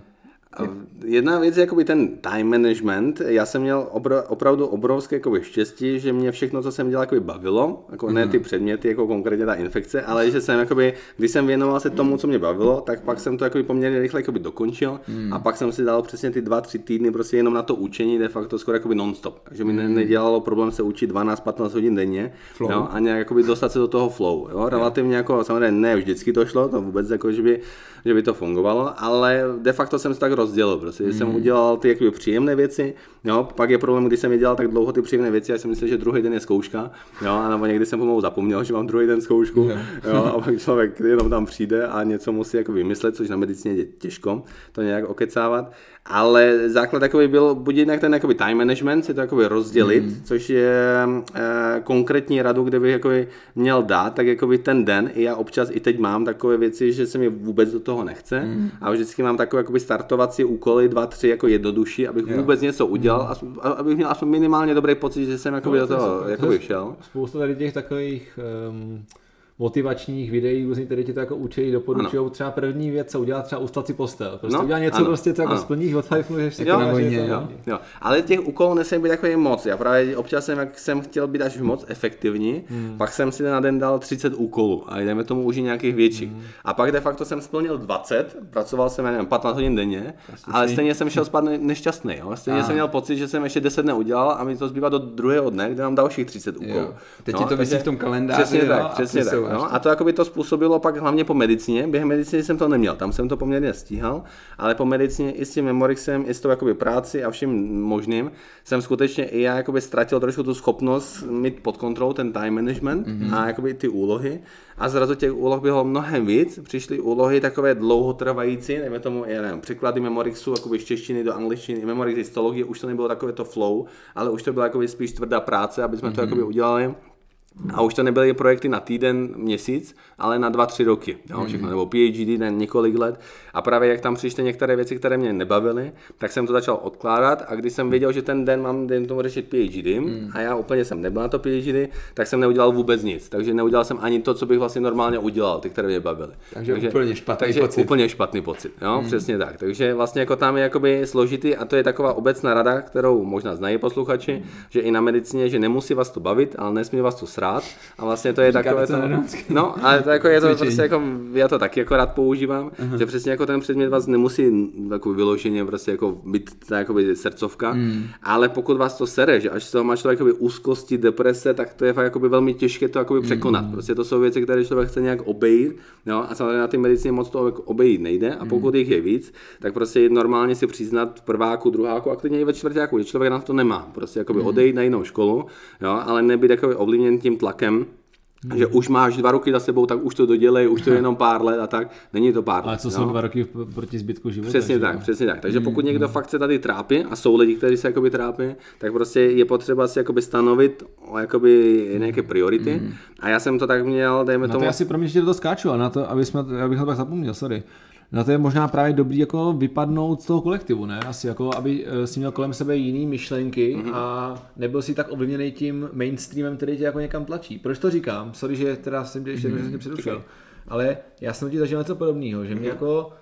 Jedna věc je jakoby ten time management. Já jsem měl obro, opravdu obrovské jakoby štěstí, že mě všechno, co jsem dělal, jakoby bavilo. Jako mm. ne mhm. ty předměty, jako konkrétně ta infekce, ale že jsem, jakoby, když jsem věnoval se tomu, co mě bavilo, tak pak jsem to jakoby poměrně rychle jakoby dokončil mm. a pak jsem si dal přesně ty dva, tři týdny prostě jenom na to učení, de facto skoro jakoby non-stop. Takže mi mm. nedělalo problém se učit 12-15 hodin denně flow. Jo, a nějak jakoby dostat se do toho flow. Jo? Relativně jako, samozřejmě ne vždycky to šlo, to vůbec jako, že by, že by to fungovalo, ale de facto jsem se tak rozdělil. Prostě mm. jsem udělal ty jakoby, příjemné věci, jo, pak je problém, když jsem je dělal tak dlouho ty příjemné věci, já jsem myslel, že druhý den je zkouška, jo, nebo někdy jsem pomalu zapomněl, že mám druhý den zkoušku, jo, a pak člověk jenom tam přijde a něco musí jako vymyslet, což na medicíně je těžko to nějak okecávat ale základ takový byl buď jednak ten jakoby time management, si to jakoby rozdělit, mm. což je e, konkrétní radu, kde bych jakoby měl dát, tak jakoby ten den, i já občas i teď mám takové věci, že se mi vůbec do toho nechce mm. a vždycky mám takové jakoby startovací úkoly, dva, tři jako jednodušší, abych jo. vůbec něco udělal, mm. abych měl aspoň minimálně dobrý pocit, že jsem jakoby no, do toho jakoby šel. Spousta tady těch takových um motivačních videí, různých, které ti to jako učí, doporučují třeba první věc, co udělat, třeba ustat si postel. Prostě no, udělat něco, ano, prostě, co jako splníš, od five můžeš jo, na vojně, jo, jo. Ale těch úkolů nesmí být takový moc. Já právě občas jsem, jak jsem chtěl být až moc efektivní, hmm. pak jsem si na den dal 30 úkolů a jdeme tomu už i nějakých větších. Hmm. A pak de facto jsem splnil 20, pracoval jsem, nevím, 15 hodin denně, ale stejně jsem šel spát nešťastný. Jo? Stejně a. jsem měl pocit, že jsem ještě 10 neudělal a mi to zbývá do druhého dne, kde mám dalších 30 úkolů. Teď no, ti to vysí v tom kalendáři. Přesně jo, tak, přesně tak. No, a to jako by to způsobilo pak hlavně po medicíně. Během medicíny jsem to neměl, tam jsem to poměrně stíhal, ale po medicíně i s tím Memorixem, i s tou jakoby práci a vším možným jsem skutečně i já jakoby ztratil trošku tu schopnost mít pod kontrolou ten time management mm-hmm. a jakoby ty úlohy a zrazu těch úloh bylo mnohem víc. Přišly úlohy takové dlouhotrvající, nevím tomu, já nevím, překlady Memorixu jakoby z češtiny do angličtiny, Memorix histologie, už to nebylo takové to flow, ale už to byla jakoby spíš tvrdá práce, aby jsme mm-hmm. to mhm. jakoby udělali. A už to nebyly projekty na týden, měsíc, ale na dva, tři roky. Jo, mhm. všechno, nebo PhD na několik let. A právě jak tam přišly některé věci, které mě nebavily, tak jsem to začal odkládat a když jsem věděl, že ten den mám den tomu řešit PhD mm. a já úplně jsem nebyl na to PhD, tak jsem neudělal vůbec nic. Takže neudělal jsem ani to, co bych vlastně normálně udělal, ty, které mě bavily. Takže, takže úplně špatný takže pocit. úplně špatný pocit, jo, mm. přesně tak. Takže vlastně jako tam je jakoby složitý a to je taková obecná rada, kterou možná znají posluchači, mm. že i na medicíně, že nemusí vás to bavit, ale nesmí vás to srát a vlastně to je Říká takové to, no, ale to jako je to prostě jako, já to taky jako rád používám, uh-huh. že přesně jako ten předmět vás nemusí jako vyloženě prostě jako být ta jakoby srdcovka, mm. ale pokud vás to sere, že až z toho má člověk jakoby úzkosti, deprese, tak to je fakt jakoby velmi těžké to jakoby překonat. Mm. Prostě to jsou věci, které člověk chce nějak obejít, no, a samozřejmě na té medicíně moc to obejít nejde a pokud mm. jich je víc, tak prostě normálně si přiznat prváku, druháku a klidně i ve čtvrtáku, že člověk na to nemá. Prostě jakoby mm. odejít na jinou školu, jo, ale nebyt jakoby ovlivněn tím tlakem, Hmm. Že už máš dva roky za sebou, tak už to dodělej, už to je jenom pár let a tak. Není to pár let. Ale co jsou no. dva roky proti zbytku života? Přesně tak, přesně tak. Takže pokud hmm. někdo fakt se tady trápí, a jsou lidi, kteří se jakoby trápí, tak prostě je potřeba si jakoby stanovit jakoby nějaké priority. Hmm. A já jsem to tak měl, dejme na tomu. To já si pro mě, že to skáču, a na to, aby jsme, abych to tak zapomněl, sorry na to je možná právě dobrý jako vypadnout z toho kolektivu, ne? Asi jako, aby eh, si měl kolem sebe jiný myšlenky mm-hmm. a nebyl si tak ovlivněný tím mainstreamem, který tě jako někam tlačí. Proč to říkám? Sorry, že teda jsem ještě mm-hmm. předušel. Ale já jsem ti zažil něco podobného, že mě mm-hmm. jako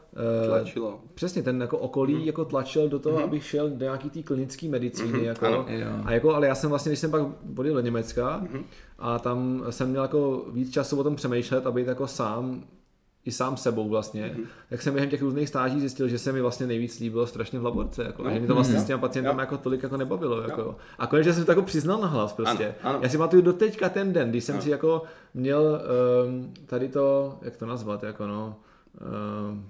Uh, Tlačilo. Přesně, ten jako okolí mm. jako tlačil do toho, mm. abych šel do nějaký té klinické medicíny. Mm. Jako, ano. A jako, ale já jsem vlastně, když jsem pak odjel do Německa mm. a tam jsem měl jako víc času o tom přemýšlet, aby jako sám i sám sebou vlastně, mm-hmm. tak jsem během těch různých stáží zjistil, že se mi vlastně nejvíc líbilo strašně v laborce, jako, no, že mi to vlastně mm-hmm. s těma pacientama jako tolik jako nebavilo. Jako. A konečně jsem to jako přiznal na hlas prostě. Ano, ano. Já si pamatuju do teďka ten den, když jsem ano. si jako měl um, tady to, jak to nazvat, jako no, um,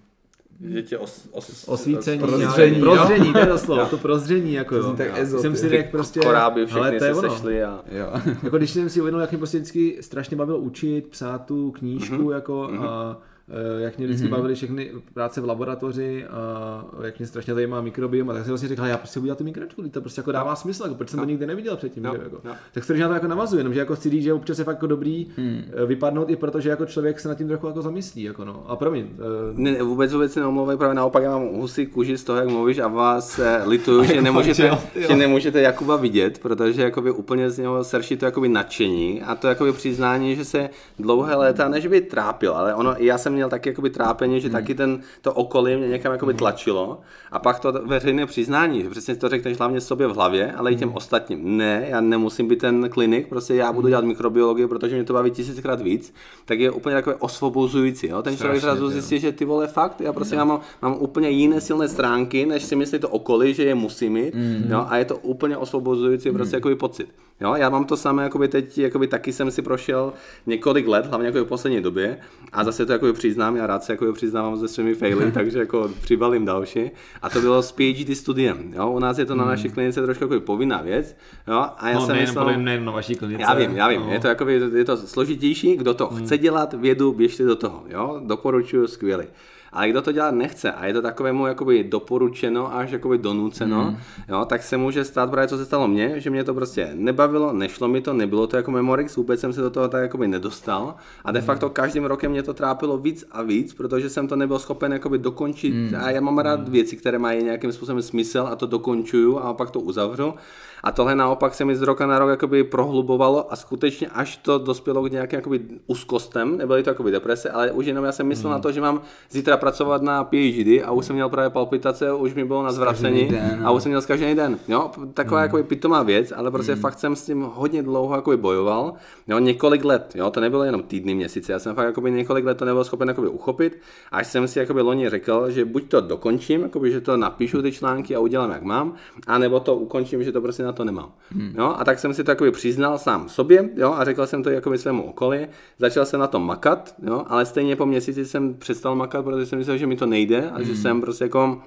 os, os, osvícení, prozření, prozření, to je to slovo, to prozření, jako jo. Tak ezot, jsem si řekl prostě, koráby všechny se sešli a... Jo. jako když jsem si uvědomil, jak mě prostě vždycky strašně bavilo učit, psát tu knížku, mm-hmm. jako mm-hmm. a Eh, jak mě vždycky mm-hmm. bavily všechny práce v laboratoři a jak mě strašně zajímá mikrobiom, a tak jsem vlastně říkal, já prostě udělat tu mikročku, to prostě jako dává smysl, jako, proč jsem to no. nikdy neviděl předtím. No. Že, jako. No. Tak se na to jako navazuje, jenom že jako chci říct, že občas je fakt jako dobrý hmm. Eh, vypadnout i protože jako člověk se nad tím trochu jako zamyslí. Jako no. A promiň. Uh... Ne, vůbec vůbec se neomlouvej, právě naopak já mám husí kůži z toho, jak mluvíš a vás lituju, že nemůžete, že nemůžete Jakuba vidět, protože jakoby úplně z něho srší to jakoby nadšení a to jakoby přiznání, že se dlouhé léta, než by trápil, ale ono, já jsem měl taky jakoby trápení, že hmm. taky ten, to okolí mě někam jakoby hmm. tlačilo a pak to veřejné přiznání, že přesně to řekneš hlavně sobě v hlavě, ale i těm hmm. ostatním. Ne, já nemusím být ten klinik, prostě já budu hmm. dělat mikrobiologii, protože mě to baví tisíckrát víc, tak je úplně takové osvobozující. Jo? Ten člověk zrazu zjistí, že ty vole fakt, já prostě no. mám, mám úplně jiné silné stránky, než si myslí to okolí, že je musí mít. Mm. Jo? A je to úplně osvobozující mm. prostě jakoby pocit. Jo, já mám to samé, jakoby teď, jakoby taky jsem si prošel několik let, hlavně jako v poslední době, a zase to jakoby přiznám, já rád se jakoby přiznávám ze svými faily, takže jako přibalím další. A to bylo s PhD studiem. Jo, u nás je to na naší hmm. klinice trošku jako povinná věc. Jo, a já no, jsem nejen, myslel, nejen na vaší klinice. Já vím, já vím, no. je to jakoby, je to složitější, kdo to hmm. chce dělat vědu, běžte do toho. Jo, doporučuju, skvělý. Ale kdo to dělat nechce a je to takovému jakoby doporučeno až jakoby donuceno, mm. jo, tak se může stát právě, co se stalo mně, že mě to prostě nebavilo, nešlo mi to, nebylo to jako Memorix, vůbec jsem se do toho tak jakoby nedostal a de facto každým rokem mě to trápilo víc a víc, protože jsem to nebyl schopen jakoby dokončit mm. a já mám rád mm. věci, které mají nějakým způsobem smysl a to dokončuju a pak to uzavřu a tohle naopak se mi z roka na rok jakoby prohlubovalo a skutečně až to dospělo k nějakým jakoby úzkostem, nebyly to jakoby deprese, ale už jenom já jsem myslel mm. na to, že mám zítra pracovat na PhD a už jsem měl právě palpitace, už mi bylo na zvracení a už jsem měl každý den. Jo? Taková mm. jakoby pitomá věc, ale prostě mm. fakt jsem s tím hodně dlouho jakoby bojoval. Jo? Několik let, jo? to nebylo jenom týdny, měsíce, já jsem fakt jakoby několik let to nebyl schopen jakoby uchopit, až jsem si jakoby loni řekl, že buď to dokončím, jakoby, že to napíšu ty články a udělám jak mám, anebo to ukončím, že to prostě na to nemám. Hmm. Jo? A tak jsem si to jakoby přiznal sám sobě jo? a řekl jsem to jakoby svému okolí. Začal jsem na tom makat, jo? ale stejně po měsíci jsem přestal makat, protože jsem myslel, že mi to nejde a hmm. že jsem prostě jako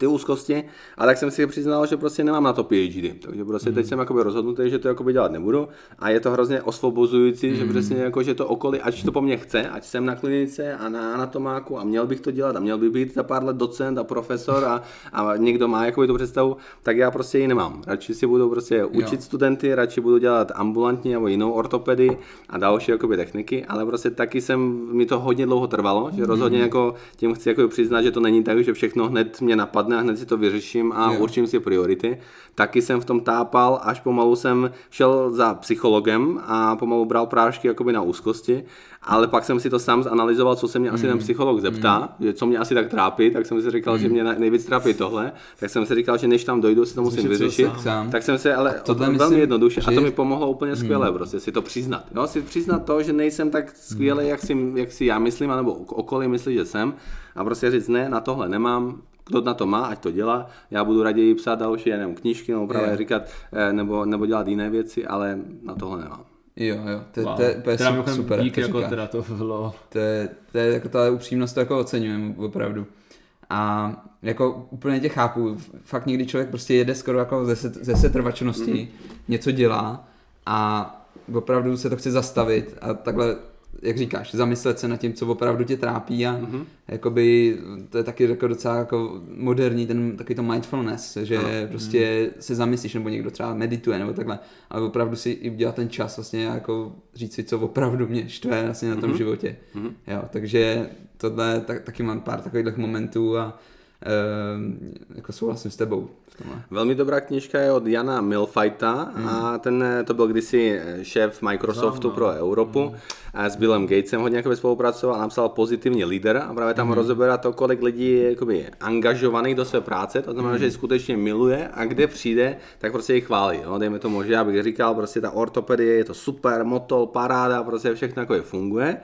ty úzkosti, a tak jsem si přiznal, že prostě nemám na to PhD. Takže prostě mm. teď hmm. jsem jakoby rozhodnutý, že to jakoby dělat nebudu a je to hrozně osvobozující, mm. že hmm. přesně jako, že to okolí, ať to po mně chce, ať jsem na klinice a na anatomáku a měl bych to dělat a měl bych být za pár let docent a profesor a, a někdo má jakoby tu představu, tak já prostě ji nemám. Radši si budu prostě učit jo. studenty, radši budu dělat ambulantní nebo jinou ortopedii a další jakoby techniky, ale prostě taky jsem, mi to hodně dlouho trvalo, že rozhodně mm. jako tím chci jakoby přiznat, že to není tak, že všechno hned mě napadne napadne a hned si to vyřeším a yeah. určím si priority. Taky jsem v tom tápal, až pomalu jsem šel za psychologem a pomalu bral prášky jakoby na úzkosti, ale pak jsem si to sám zanalizoval, co se mě mm. asi ten mm. psycholog zeptá, mm. že co mě asi tak trápí, tak jsem si říkal, mm. že mě nejvíc trápí tohle, tak jsem si říkal, že než tam dojdu, si to musím vyřešit. Sám. Tak jsem se, ale to velmi myslím, jednoduše, a to mi pomohlo úplně skvěle, mm. prostě si to přiznat. Jo, si přiznat to, že nejsem tak skvělý, jak si, jak si já myslím, anebo okolí myslí, že jsem, a prostě říct ne, na tohle nemám, kdo na to má, ať to dělá. Já budu raději psát další, já nevím, knížky, nebo právě říkat, eh, nebo, nebo dělat jiné věci, ale na tohle nemám. Jo, jo, to, wow. to, je, to je teda super, super dík, jako teda to bylo. To je, to je jako ta upřímnost, to jako oceňujeme opravdu. A jako úplně tě chápu, fakt někdy člověk prostě jede skoro jako ze, ze setrvačnosti, mm-hmm. něco dělá a opravdu se to chce zastavit a takhle jak říkáš, zamyslet se nad tím, co opravdu tě trápí a mm-hmm. jakoby, to je taky jako docela jako moderní, ten taky to mindfulness, že no. prostě mm. se zamyslíš, nebo někdo třeba medituje nebo takhle, ale opravdu si i udělat ten čas vlastně jako říct si, co opravdu mě štve vlastně na tom mm-hmm. životě. Mm-hmm. Jo, takže tohle, tak, taky mám pár takových momentů a uh, jako souhlasím s tebou. Velmi dobrá knižka je od Jana Milfighta mm. a ten to byl kdysi šéf Microsoftu no, no. pro Evropu mm. a s Billem Gatesem hodně jakoby spolupracoval a napsal pozitivní líder a právě tam mm. rozeberá to, kolik lidí je jakoby angažovaných do své práce, to znamená, mm. že ji skutečně miluje a kde přijde, tak prostě ji chválí. Jo? Dejme tomu, že já bych říkal, prostě ta ortopedie je to super, motol, paráda, prostě všechno jako funguje.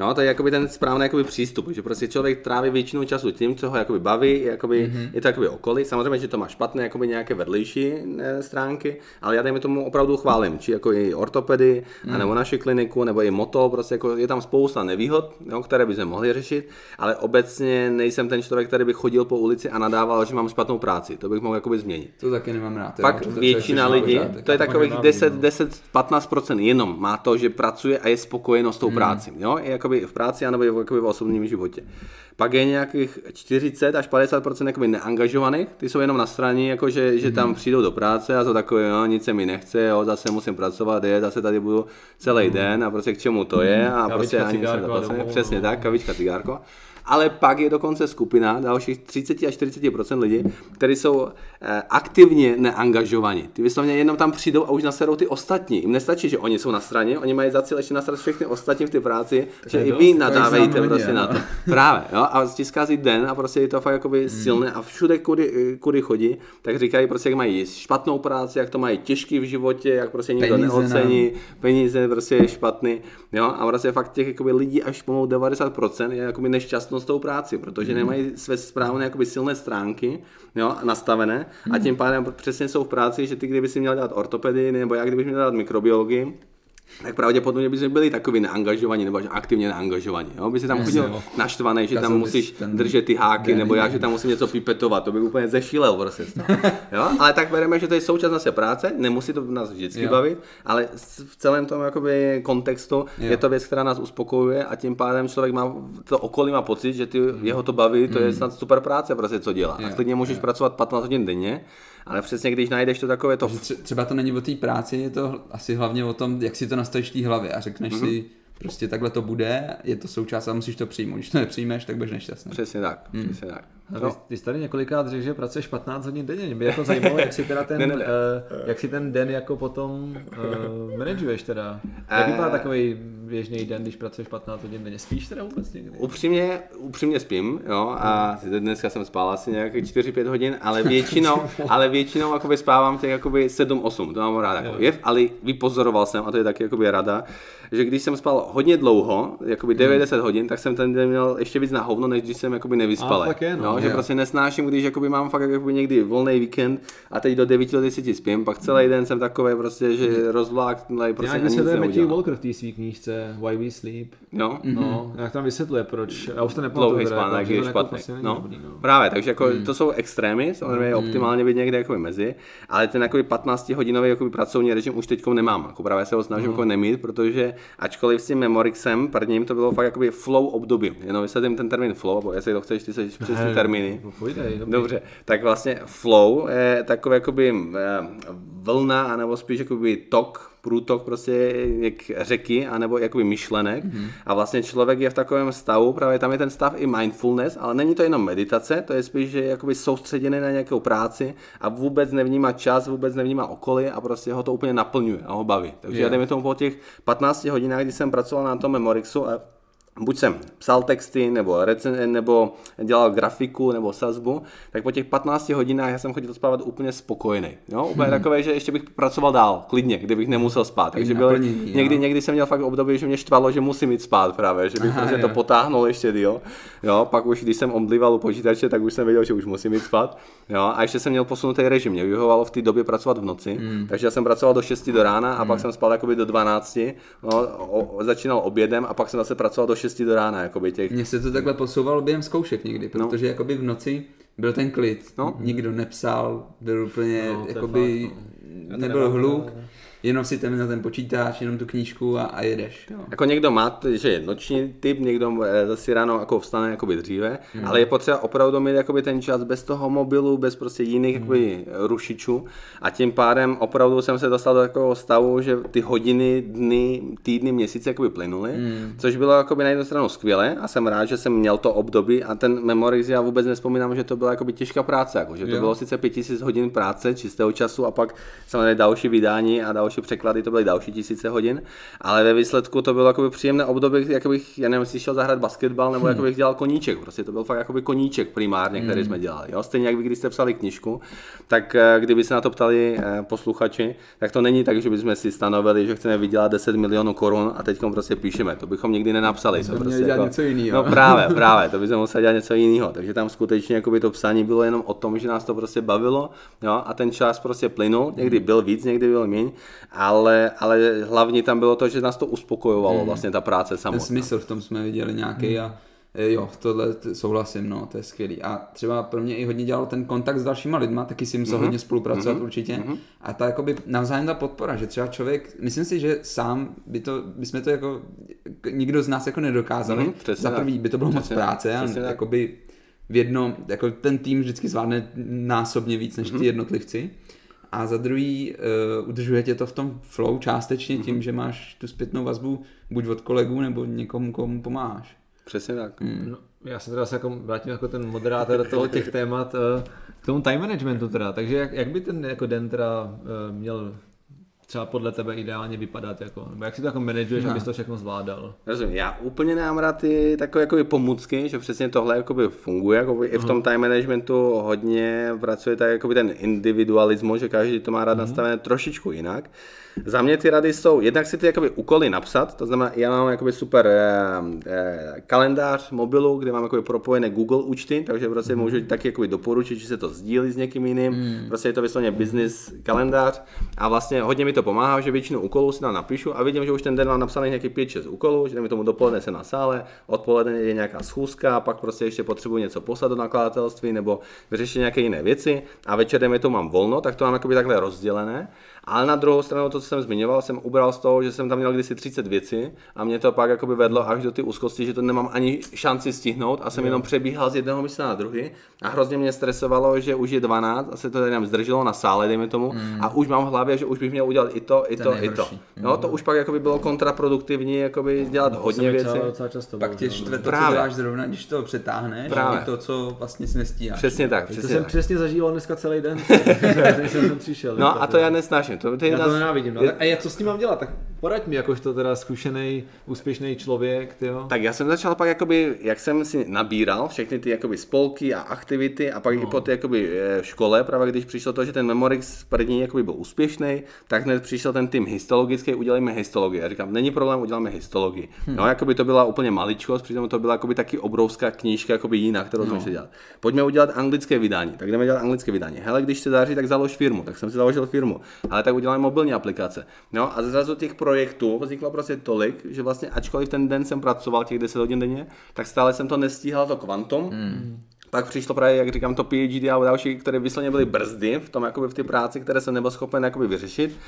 Jo, to je jakoby ten správný jakoby přístup, že prostě člověk tráví většinu času tím, co ho jakoby baví, jakoby, mm-hmm. je to jakoby okolí. Samozřejmě, že to má špatné jakoby nějaké vedlejší ne, stránky, ale já dejme tomu opravdu chválím, či jako i ortopedy, mm. nebo naši kliniku, nebo i moto, prostě jako je tam spousta nevýhod, jo, které bychom mohli řešit, ale obecně nejsem ten člověk, který by chodil po ulici a nadával, že mám špatnou práci. To bych mohl jakoby změnit. To taky nemám rád. Pak jo, většina lidí, to je takových 10, 10, 15% jenom má to, že pracuje a je spokojeno s tou mm. práci. Jo? Jako jakoby v práci, anebo jakoby v osobním životě. Pak je nějakých 40 až 50% jakoby neangažovaných, ty jsou jenom na straně, jako že, že tam mhm. přijdou do práce a to takové, jo, nic se mi nechce, jo, zase musím pracovat, je, zase tady budu celý mm. den a prostě k čemu to je a kavička, prostě ani se Přesně tak, kavička, cigárko ale pak je dokonce skupina dalších 30 až 40% lidí, kteří jsou eh, aktivně neangažovaní. Ty vyslovně jenom tam přijdou a už naserou ty ostatní. Jim nestačí, že oni jsou na straně, oni mají za cíl ještě nasrat všechny ostatní v té práci, tak že i vy nadávejte prostě na to. Právě, jo, a stiskází den a prostě je to fakt jakoby hmm. silné a všude, kudy, kudy chodí, tak říkají prostě, jak mají špatnou práci, jak to mají těžký v životě, jak prostě nikdo peníze neocení, nám. peníze prostě je špatný, jo, a prostě fakt těch jakoby lidí až pomalu 90% je jakoby nešťastnost tou práci, protože mm. nemají své správné jakoby silné stránky jo, nastavené a tím pádem přesně jsou v práci, že ty kdyby si měl dělat ortopedii nebo já kdybych měl dělat mikrobiologii, tak pravděpodobně by jsme byli takový neangažovaní nebo aktivně neangažovaní. Jo? By si tam chodil naštvaný, že tam musíš držet ty háky, nebo já, že tam musím něco pipetovat, to by úplně zešílel prostě. jo? Ale tak bereme, že to je součást naše práce, nemusí to nás vždycky jo. bavit, ale v celém tom jakoby, kontextu jo. je to věc, která nás uspokojuje a tím pádem člověk má, to okolí má pocit, že ty, jeho to baví, to je mm. snad super práce, prostě, co dělá. Jo. A klidně můžeš jo. pracovat 15 hodin denně, ale přesně když najdeš to takové to... Třeba to není o té práci, je to asi hlavně o tom, jak si to nastavíš v té hlavě a řekneš mm-hmm. si, prostě takhle to bude, je to součást a musíš to přijmout. Když to nepřijmeš, tak budeš nešťastný. Přesně tak, mm. přesně tak. No. Ty, ty jsi tady několikrát řekl, že pracuješ 15 hodin denně. Mě jako zajímalo, jak si teda ten, ne, ne, ne. Uh, jak si ten den jako potom uh, manažuješ teda. Jak vypadá uh, takový běžný den, když pracuješ 15 hodin denně? Spíš teda vůbec někdy? Upřímně, upřímně spím, jo, a dneska jsem spál asi nějaké 4-5 hodin, ale většinou, ale většinou jakoby spávám těch jakoby 7-8, to mám rád. Jako. Je, ale vypozoroval jsem, a to je taky jakoby rada, že když jsem spal hodně dlouho, jakoby 90 hmm. hodin, tak jsem ten den měl ještě víc na hovno, než když jsem jakoby nevyspal. A, je, no. jo, že jo. prostě nesnáším, když jakoby mám fakt jakoby někdy volný víkend a teď do 9 do 10 spím, pak celý den jsem takový prostě, že hmm. rozvláknulý, prostě Nějak vysvětluje Matthew Walker v té své knížce Why We Sleep. Jo? No, jak tam vysvětluje, proč, já už to nepamatuju. Dlouhý spánek je špatný. Prostě no. Dobrý, no. Právě, takže jako hmm. to jsou extrémy, samozřejmě je hmm. optimálně být někde jako mezi, ale ten jako 15 hodinový jako pracovní režim už teď nemám. Jako právě se ho snažím hmm. jako nemít, protože ačkoliv s tím Memorixem prvním to bylo fakt jakoby flow období. Jenom vysvětlím ten termín flow, nebo jestli to chceš, ty se přes ty termíny. No, půjdej, Dobře, tak vlastně flow je takový jakoby eh, vlna, anebo spíš jakoby tok, průtok prostě jak řeky, anebo jakoby myšlenek. Mm-hmm. A vlastně člověk je v takovém stavu, právě tam je ten stav i mindfulness, ale není to jenom meditace, to je spíš, že jakoby soustředěný na nějakou práci a vůbec nevnímá čas, vůbec nevnímá okolí a prostě ho to úplně naplňuje a ho baví. Takže yeah. já dejme tomu po těch 15 hodinách, kdy jsem pracoval na tom Memorixu a buď jsem psal texty, nebo, recen, nebo dělal grafiku, nebo sazbu, tak po těch 15 hodinách já jsem chodil spávat úplně spokojený. Jo? Úplně hmm. takové, že ještě bych pracoval dál, klidně, kdybych nemusel spát. Takže byl, někdy, někdy jsem měl fakt období, že mě štvalo, že musím jít spát právě, že bych Aha, prostě to potáhnul ještě díl. Jo? Pak už, když jsem omdlíval u počítače, tak už jsem věděl, že už musím jít spát. Jo? A ještě jsem měl posunutý režim. Mě vyhovovalo v té době pracovat v noci, hmm. takže já jsem pracoval do 6 do rána a hmm. pak jsem spal do 12. No, o, začínal obědem a pak jsem zase pracoval do 6 do rána. Jakoby těch... Mně se to takhle posouvalo během zkoušek někdy, no. protože no. jakoby v noci byl ten klid, no. nikdo nepsal, byl úplně, no, jakoby, fakt, no. nebyl hluk. Ne jenom si ten na ten počítáš, jenom tu knížku a, a jedeš. Jo. Jako někdo má, že je noční typ, někdo eh, zase ráno jako vstane jakoby dříve, hmm. ale je potřeba opravdu mít jakoby ten čas bez toho mobilu, bez prostě jiných hmm. jakoby rušičů a tím pádem opravdu jsem se dostal do takového stavu, že ty hodiny, dny, týdny, měsíce jakoby plynuly, hmm. což bylo jakoby na jednu stranu skvělé a jsem rád, že jsem měl to období a ten Memories já vůbec nespomínám, že to byla jakoby těžká práce, jako, že to jo. bylo sice 5000 hodin práce, čistého času a pak samozřejmě další vydání a další další překlady, to byly další tisíce hodin, ale ve výsledku to bylo jakoby příjemné období, jako bych, já nevím, jestli šel zahrát basketbal, nebo hmm. jako bych dělal koníček, prostě to byl fakt jakoby koníček primárně, který hmm. jsme dělali. Jo? Stejně jak vy, když jste psali knižku, tak eh, kdyby se na to ptali eh, posluchači, tak to není tak, že bychom si stanovili, že chceme vydělat 10 milionů korun a teď prostě píšeme. To bychom nikdy nenapsali. To prostě jako, něco jiného. No právě, právě, to bychom museli dělat něco jiného. Takže tam skutečně jakoby to psání bylo jenom o tom, že nás to prostě bavilo jo? a ten čas prostě plynul. Někdy byl víc, někdy byl méně ale, ale hlavně tam bylo to, že nás to uspokojovalo, hmm. vlastně ta práce samotná. Ten smysl v tom jsme viděli nějaký hmm. a Jo, tohle souhlasím, no, to je skvělý. A třeba pro mě i hodně dělal ten kontakt s dalšíma lidma, taky si musel mm-hmm. hodně spolupracovat mm-hmm. určitě. Mm-hmm. A ta jakoby navzájem ta podpora, že třeba člověk, myslím si, že sám by to, by jsme to jako, nikdo z nás jako nedokázali. Mm-hmm, Za prvý by to bylo moc práce a jakoby v jednom, jako ten tým vždycky zvládne násobně víc než ty mm-hmm. jednotlivci a za druhý uh, udržuje tě to v tom flow částečně tím, mm-hmm. že máš tu zpětnou vazbu buď od kolegů nebo někomu, komu pomáháš. Přesně tak. Mm. No, já se teda se jako vrátím jako ten moderátor toho těch témat uh, k tomu time managementu teda, takže jak, jak by ten jako den teda uh, měl třeba podle tebe ideálně vypadat? Jako, nebo jak si to jako manažuješ, no. abys to všechno zvládal? Rozumím, já úplně nemám rád ty takové jako pomůcky, že přesně tohle jakoby funguje, jakoby uh-huh. i v tom time managementu hodně pracuje tak jakoby ten individualismus, že každý to má rád uh-huh. nastavené trošičku jinak. Za mě ty rady jsou, jednak si ty jakoby úkoly napsat, to znamená, já mám jakoby super eh, eh, kalendář mobilu, kde mám jakoby propojené Google účty, takže prostě mm. můžu taky jakoby doporučit, že se to sdílí s někým jiným, mm. prostě je to vysloveně business kalendář a vlastně hodně mi to pomáhá, že většinu úkolů si tam napíšu a vidím, že už ten den mám napsaný nějaký 5-6 úkolů, že mi tomu dopoledne se na sále, odpoledne je nějaká schůzka, pak prostě ještě potřebuji něco poslat do nakladatelství nebo vyřešit nějaké jiné věci a večer, mi to mám volno, tak to mám jakoby takhle rozdělené. Ale na druhou stranu, to, co jsem zmiňoval, jsem ubral z toho, že jsem tam měl kdysi 30 věcí a mě to pak jakoby vedlo až do ty úzkosti, že to nemám ani šanci stihnout a jsem jenom přebíhal z jednoho místa na druhý a hrozně mě stresovalo, že už je 12 a se to jenom zdrželo na sále, dejme tomu, mm. a už mám v hlavě, že už bych měl udělat i to, i to, i to. No, to už pak jakoby bylo kontraproduktivní, jakoby dělat no, hodně věcí. často pak tě štve to, co děláš zrovna, když to přetáhneš, Právě. to, co vlastně si nestíháš. Přesně tak. Přesně to tak. jsem přesně zažíval dneska celý den, jsem přišel. No a to já nesnáším. To, to je já nás... to nenávidím. No. A já co s tím mám dělat? Tak poraď mi, jakožto teda zkušený, úspěšný člověk. Tyjo. Tak já jsem začal pak, jakoby, jak jsem si nabíral všechny ty jakoby, spolky a aktivity a pak no. i po té jakoby, eh, škole, právě když přišlo to, že ten Memorix první jakoby, byl úspěšný, tak hned přišel ten tým histologický, udělejme histologii. Já říkám, není problém, uděláme histologii. Hmm. No, jakoby to byla úplně maličkost, přitom to byla jakoby, taky obrovská knížka, jakoby jiná, kterou no. jsme šli dělat. Pojďme udělat anglické vydání, tak jdeme dělat anglické vydání. Hele, když se daří, tak založ firmu, tak jsem si založil firmu. Ale tak uděláme mobilní aplikace. No a zrazu těch projektů vzniklo prostě tolik, že vlastně ačkoliv ten den jsem pracoval těch 10 hodin denně, tak stále jsem to nestíhal to kvantum. Hmm. Pak přišlo právě, jak říkám, to PhD a další, které vysloně byly brzdy v tom, jakoby v té práci, které jsem nebyl schopen jakoby vyřešit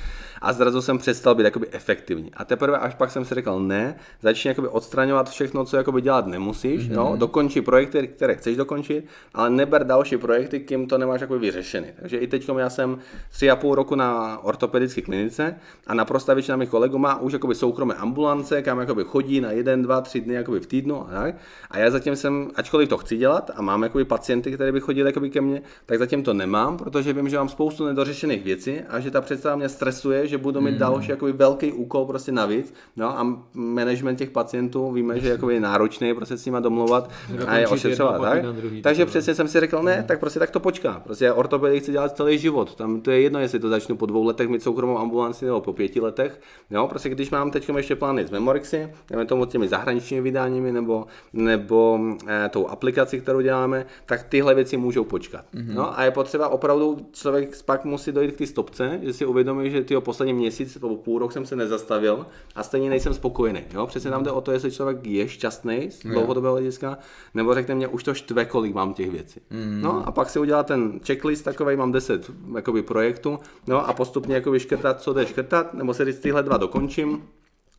a zrazu jsem přestal být jakoby efektivní. A teprve až pak jsem si řekl, ne, začni jakoby odstraňovat všechno, co jakoby dělat nemusíš, mm-hmm. jo, dokončí projekty, které chceš dokončit, ale neber další projekty, kým to nemáš jakoby vyřešený. Takže i teď já jsem tři a půl roku na ortopedické klinice a naprosto většina mých kolegů má už jakoby soukromé ambulance, kam jakoby chodí na jeden, dva, tři dny jakoby v týdnu a tak. A já zatím jsem, ačkoliv to chci dělat a mám jakoby pacienty, které by chodili jakoby ke mně, tak zatím to nemám, protože vím, že mám spoustu nedořešených věcí a že ta představa mě stresuje, že budu mít mm. další jakoby velký úkol prostě navíc. No a management těch pacientů víme, že jakoby je náročný prostě s nimi domluvat a je ošetřovat. Tak? Druhý, Takže přesně jsem si řekl, ne, tak prostě tak to počká. Prostě ortopedii chci dělat celý život. Tam to je jedno, jestli to začnu po dvou letech mít soukromou ambulanci nebo po pěti letech. Jo, prostě když mám teď ještě plány z Memorixy, jdeme tomu těmi zahraničními vydáními nebo, nebo eh, tou aplikací, kterou děláme, tak tyhle věci můžou počkat. Mm-hmm. No a je potřeba opravdu, člověk pak musí dojít k té stopce, že si uvědomí, že ty poslední měsíc nebo půl rok jsem se nezastavil a stejně nejsem spokojený. Jo? Přesně tam jde o to, jestli člověk je šťastný z dlouhodobého hlediska, nebo řekne mě, už to štve, kolik mám těch věcí. Mm-hmm. No a pak si udělá ten checklist takový, mám 10 jakoby, projektů, no a postupně jakoby škrtat, co jde škrtat, nebo se říct, tyhle dva dokončím,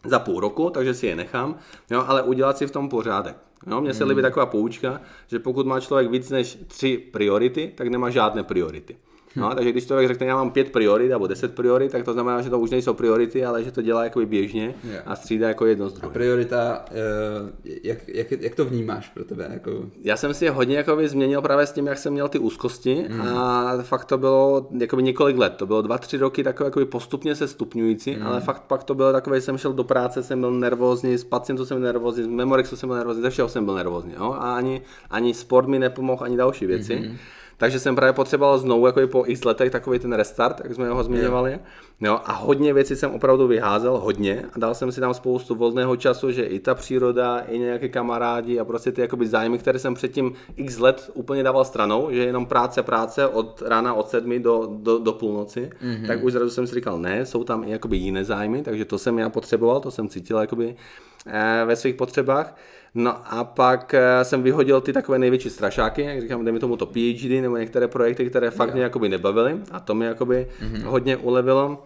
za půl roku, takže si je nechám, jo, ale udělat si v tom pořádek. Jo, mně se líbí hmm. taková poučka, že pokud má člověk víc než tři priority, tak nemá žádné priority. No, takže když člověk řekne, já mám pět priorit nebo deset priorit, tak to znamená, že to už nejsou priority, ale že to dělá jako běžně a střídá jako jedno z druhého. A priorita, eh, jak, jak, jak, to vnímáš pro tebe? Jako... Já jsem si je hodně jakoby, změnil právě s tím, jak jsem měl ty úzkosti mm. a fakt to bylo jakoby několik let. To bylo dva, tři roky takové jakoby postupně se stupňující, mm. ale fakt pak to bylo takové, jsem šel do práce, jsem byl nervózní, z pacientů jsem byl nervózní, z Memorixu jsem byl nervózní, ze všeho jsem byl nervózní. Jo? A ani, ani sport mi nepomohl, ani další věci. Mm-hmm. Takže jsem právě potřeboval znovu jako po x letech takový ten restart, jak jsme ho zmiňovali. Jo, a hodně věcí jsem opravdu vyházel, hodně. A dal jsem si tam spoustu volného času, že i ta příroda, i nějaké kamarádi a prostě ty jakoby zájmy, které jsem předtím x let úplně dával stranou, že jenom práce, práce od rána od sedmi do, do, do půlnoci, mm-hmm. tak už zrazu jsem si říkal, ne, jsou tam i jakoby jiné zájmy, takže to jsem já potřeboval, to jsem cítil jakoby eh, ve svých potřebách. No a pak eh, jsem vyhodil ty takové největší strašáky, jak říkám, dejme tomu to PhD nebo některé projekty, které fakt mě jakoby nebavily a to mi jakoby mm-hmm. hodně ulevilo.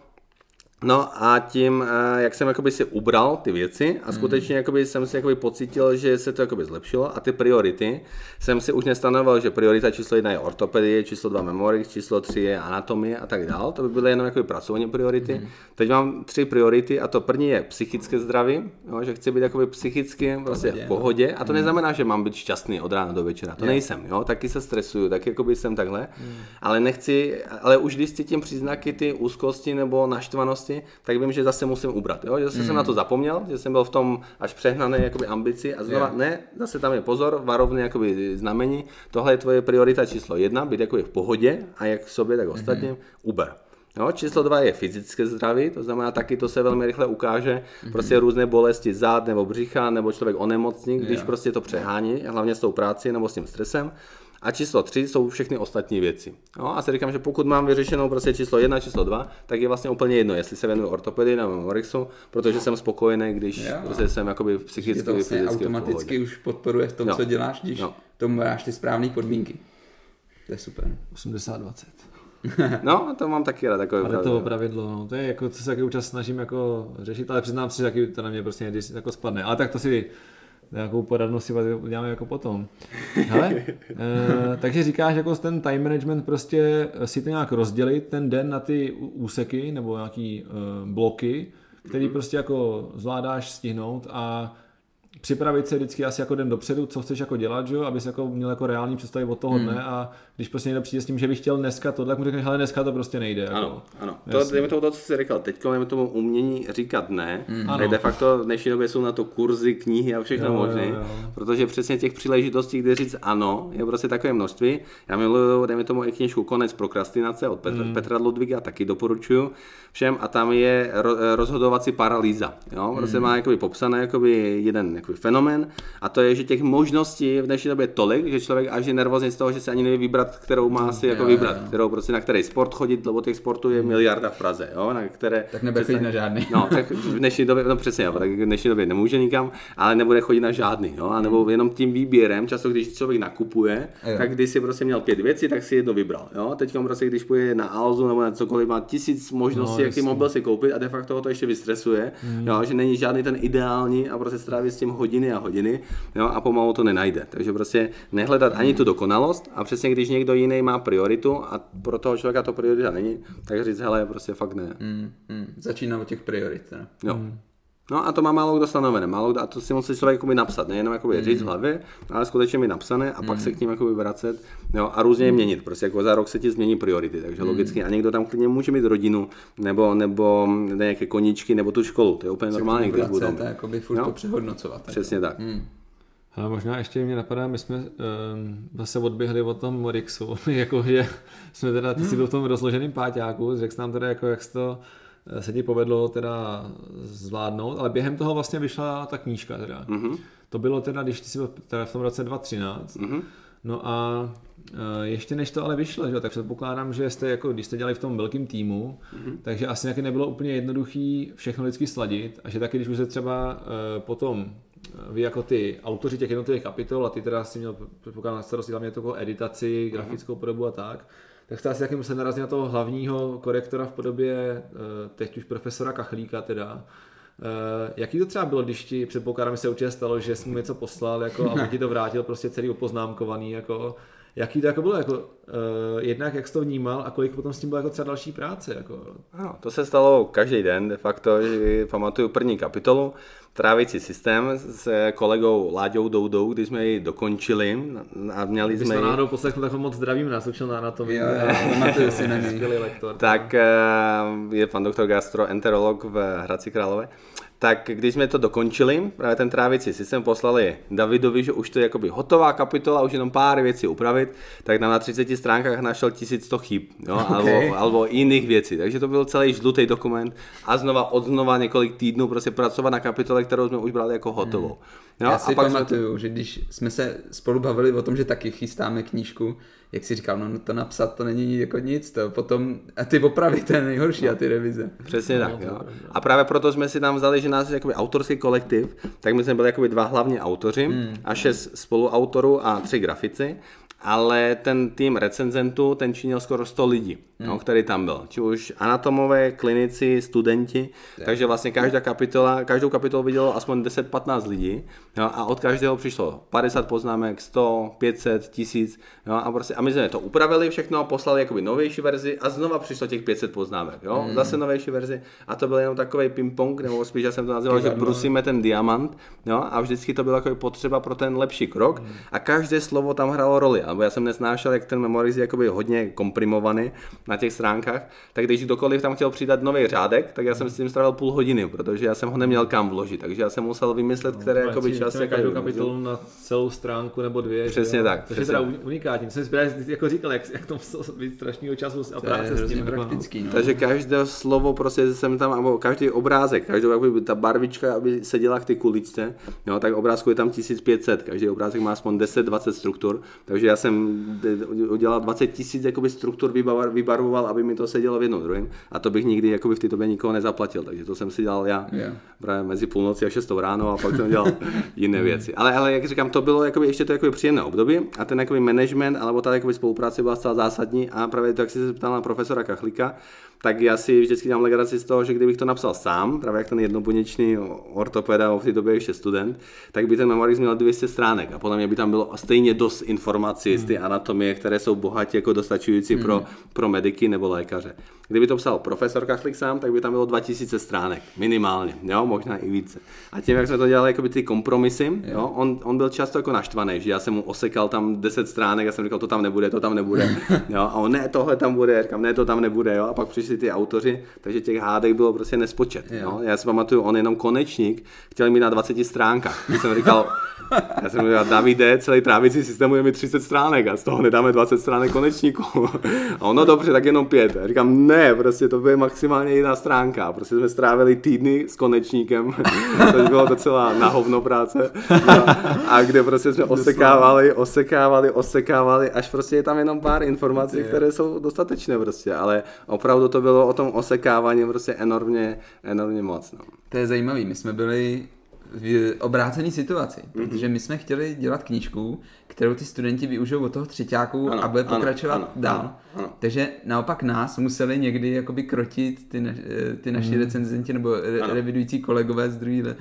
No a tím, eh, jak jsem jakoby si ubral ty věci a skutečně mm. jakoby jsem si jakoby pocítil, že se to jakoby zlepšilo a ty priority jsem si už nestanoval, že priorita číslo jedna je ortopedie, číslo dva memorix, číslo tři je anatomie a tak dál. To by byly jenom jakoby pracovní priority. Mm. Teď mám tři priority a to první je psychické zdraví, jo, že chci být jakoby psychicky vlastně v pohodě a to mm. neznamená, že mám být šťastný od rána do večera. To je. nejsem, jo, taky se stresuju, taky jakoby jsem takhle, mm. ale nechci, ale už když cítím příznaky ty úzkosti nebo naštvanosti, starosti, tak vím, že zase musím ubrat. Jo? Že zase mm. jsem na to zapomněl, že jsem byl v tom až přehnané jakoby, ambici a znova, yeah. ne, zase tam je pozor, varovné jakoby, znamení, tohle je tvoje priorita číslo jedna, být jakoby v pohodě a jak v sobě, tak ostatním, mm. uber. Jo, číslo dva je fyzické zdraví, to znamená taky to se velmi rychle ukáže, mm-hmm. prostě různé bolesti zad nebo břicha, nebo člověk onemocní, když yeah. prostě to přehání, hlavně s tou práci nebo s tím stresem. A číslo 3 jsou všechny ostatní věci. No, a si říkám, že pokud mám vyřešenou prostě číslo 1, číslo 2, tak je vlastně úplně jedno, jestli se věnuju ortopedii nebo Morixu, protože jsem spokojený, když jo. prostě jsem jakoby psychicky, to vlastně automaticky už podporuje v tom, jo. co děláš, když jo. tomu dáš ty správné podmínky. To je super. 80-20. no, to mám taky rád. Takové ale to pravidlo, no, to je jako, co se taky účast snažím jako řešit, ale přiznám si, že taky to na mě prostě někdy jako spadne. Ale tak to si nějakou poradnost si uděláme jako potom. Hele, e, takže říkáš, jako ten time management prostě si to nějak rozdělit ten den na ty úseky nebo nějaký e, bloky, který mm-hmm. prostě jako zvládáš stihnout a připravit se vždycky asi jako den dopředu, co chceš jako dělat, že? abys jako měl jako reální představit od toho dne hmm. a když prostě někdo přijde s tím, že bych chtěl dneska to, tak mu řekneš, ale dneska to prostě nejde. Jako. Ano, ano. To, dejme tomu to, co jsi říkal, teď máme tomu umění říkat ne, hmm. tak de facto v dnešní době jsou na to kurzy, knihy a všechno možné, protože přesně těch příležitostí, kde říct ano, je prostě takové množství. Já miluju, dejme tomu i knižku Konec prokrastinace od Petra, hmm. Petra Ludviga, taky doporučuju všem a tam je rozhodovací paralýza. Jo? Prostě hmm. má jakoby popsané jakoby jeden jakoby fenomén a to je, že těch možností v dnešní době je tolik, že člověk až je nervózní z toho, že se ani neví vybrat, kterou má si jako vybrat, kterou prostě na který sport chodit, lebo těch sportů je miliarda v Praze, jo? na které... Tak nebude chodit na žádný. No, tak v dnešní době, no přesně, jo, tak v dnešní době nemůže nikam, ale nebude chodit na žádný, jo? a nebo jenom tím výběrem, často když člověk nakupuje, jo. tak když si prostě měl pět věcí, tak si jedno vybral, jo? Teď prostě, když půjde na Alzu nebo na cokoliv, má tisíc možností, no, jaký mobil si koupit a de facto to ještě vystresuje, mm. jo? že není žádný ten ideální a prostě stráví s tím hodiny a hodiny jo? a pomalu to nenajde. Takže prostě nehledat ani tu dokonalost a přesně když někdo jiný má prioritu a pro toho člověka to priorita není, tak říct, hele, prostě fakt ne. Mm, mm. Začíná od těch priorit. Ne? Jo. Mm. No a to má málo kdo stanovené, málo kdo, a to si musí člověk jakoby napsat, nejenom jakoby mm. říct v hlavě, ale skutečně mi napsané a mm. pak se k ním jakoby vracet jo, a různě je měnit. Prostě jako za rok se ti změní priority, takže mm. logicky. A někdo tam klidně může mít rodinu, nebo, nebo nějaké koníčky, nebo tu školu, to je úplně normální, když budou. Jakoby furt no? to přehodnocovat. Přesně tak. Mm. A možná ještě mě napadá, my jsme um, zase odběhli od tom Morixu, jako že jsme teda, ty jsi byl v tom rozloženém páťáku, řekl jsi nám teda, jako, jak to eh, se ti povedlo teda zvládnout, ale během toho vlastně vyšla ta knížka teda. Mm-hmm. To bylo teda, když ty jsi byl teda v tom roce 2013. Mm-hmm. No a uh, ještě než to ale vyšlo, že, tak předpokládám, že jste jako, když jste dělali v tom velkém týmu, mm-hmm. takže asi nějaké nebylo úplně jednoduchý všechno vždycky sladit a že taky, když už se třeba uh, potom vy jako ty autoři těch jednotlivých kapitol a ty teda si měl předpokládám na starosti hlavně to editaci, mhm. grafickou podobu a tak, tak jste asi taky musel narazit na toho hlavního korektora v podobě eh, teď už profesora Kachlíka teda, Uh, jaký to třeba bylo, když ti předpokládám, se určitě stalo, že jsi mu něco poslal jako, a on ti to vrátil prostě celý opoznámkovaný, jako, jaký to jako bylo, jako, uh, jednak jak jsi to vnímal a kolik potom s tím bylo jako třeba další práce? Jako. No, to se stalo každý den, de facto, že pamatuju první kapitolu, trávicí systém s kolegou Láďou Doudou, když jsme ji dokončili a měli Když jsme ji... náhodou poslechli, tak moc zdravím, nás učil na anatomii. Pamatuju si na lektor. Tak eh, je pan doktor gastroenterolog v Hradci Králové tak když jsme to dokončili, právě ten trávicí systém poslali Davidovi, že už to je jakoby hotová kapitola, už jenom pár věcí upravit, tak nám na 30 stránkách našel 1100 chyb, jo, okay. alebo, alebo jiných věcí. Takže to byl celý žlutý dokument a znova od znova několik týdnů prostě pracovat na kapitole, kterou jsme už brali jako hotovou. Hmm. Jo, Já si a pak pamatuju, to... že když jsme se spolu bavili o tom, že taky chystáme knížku, jak si říkal, no, no to napsat to není jako nic, to potom, a ty opravy, to je nejhorší no. a ty revize. Přesně tak, jo. A právě proto jsme si tam vzali, že nás je jakoby autorský kolektiv, tak my jsme byli jakoby dva hlavní autoři hmm. a šest spoluautorů a tři grafici ale ten tým recenzentů, ten činil skoro 100 lidí, hmm. no, který tam byl. Či už anatomové, klinici, studenti, tak. takže vlastně každá kapitola, každou kapitolu vidělo aspoň 10-15 lidí no, a od každého přišlo 50 poznámek, 100, 500, 1000 no, a, prostě, a my jsme to upravili všechno, poslali jakoby novější verzi a znova přišlo těch 500 poznámek, jo, hmm. zase novější verzi a to byl jenom takový ping-pong, nebo spíš já jsem to nazval, že brusíme ten diamant jo, a vždycky to bylo jako potřeba pro ten lepší krok hmm. a každé slovo tam hrálo roli alebo já jsem nesnášel, jak ten memoris je jakoby hodně komprimovaný na těch stránkách, tak když kdokoliv tam chtěl přidat nový řádek, tak já jsem s tím strávil půl hodiny, protože já jsem ho neměl kam vložit, takže já jsem musel vymyslet, no, které jakoby čas... Každou kapitolu na celou stránku nebo dvě. Přesně tak. To je teda unikátní. Jsem si jako říkal, jak, jak to muselo být strašného času a práce s tím. Praktický, no. Takže každé slovo prostě jsem tam, nebo každý obrázek, každou jakoby ta barvička, aby seděla k ty kuličce, jo, tak obrázku je tam 1500, každý obrázek má aspoň 10-20 struktur, takže já jsem udělal 20 tisíc struktur vybarvoval, aby mi to sedělo v jednom druhém a to bych nikdy jakoby v té době nikoho nezaplatil, takže to jsem si dělal já yeah. právě mezi půlnoci a 6 ráno a pak jsem dělal jiné věci. Ale, ale jak říkám, to bylo jakoby, ještě to jakoby příjemné období a ten jakoby management alebo ta jakoby spolupráce byla zcela zásadní a právě to, jak jsi se ptal na profesora Kachlika, tak já si vždycky dám legraci z toho, že kdybych to napsal sám, právě jak ten jednobuněčný ortopeda, v té době ještě student, tak by ten memoris měl 200 stránek a podle mě by tam bylo stejně dost informací hmm. z ty anatomie, které jsou bohatě jako dostačující hmm. pro, pro mediky nebo lékaře. Kdyby to psal profesor Kachlik sám, tak by tam bylo 2000 stránek, minimálně, jo, možná i více. A tím, jak jsme to dělali, jako by ty kompromisy, jo, on, on byl často jako naštvaný, že já jsem mu osekal tam 10 stránek, a jsem říkal, to tam nebude, to tam nebude, jo, a on ne, tohle tam bude, říkám, ne, to tam nebude, jo, a pak přišli ty autoři, takže těch hádek bylo prostě nespočet, jo. Já si pamatuju, on jenom konečník chtěl mít na 20 stránkách. Já jsem říkal, já jsem říkal, Davide, celý trávicí systém je mi 30 stránek a z toho nedáme 20 stránek konečníku. A ono dobře, tak jenom pět. A říkám, ne, prostě to bude maximálně jedna stránka. Prostě jsme strávili týdny s konečníkem, to bylo docela na hovno práce. No, a kde prostě jsme osekávali, osekávali, osekávali, až prostě je tam jenom pár informací, které jsou dostatečné prostě, ale opravdu to bylo o tom osekávání prostě enormně, enormně moc. No. To je zajímavé, my jsme byli v obrácené situaci, mm-hmm. protože my jsme chtěli dělat knížku, kterou ty studenti využijou od toho třetíáku ano, a bude pokračovat ano, dál. Ano, ano. Takže naopak nás museli někdy jakoby krotit ty, na, eh, ty naši mm. recenzenti nebo re, revidující kolegové z druhé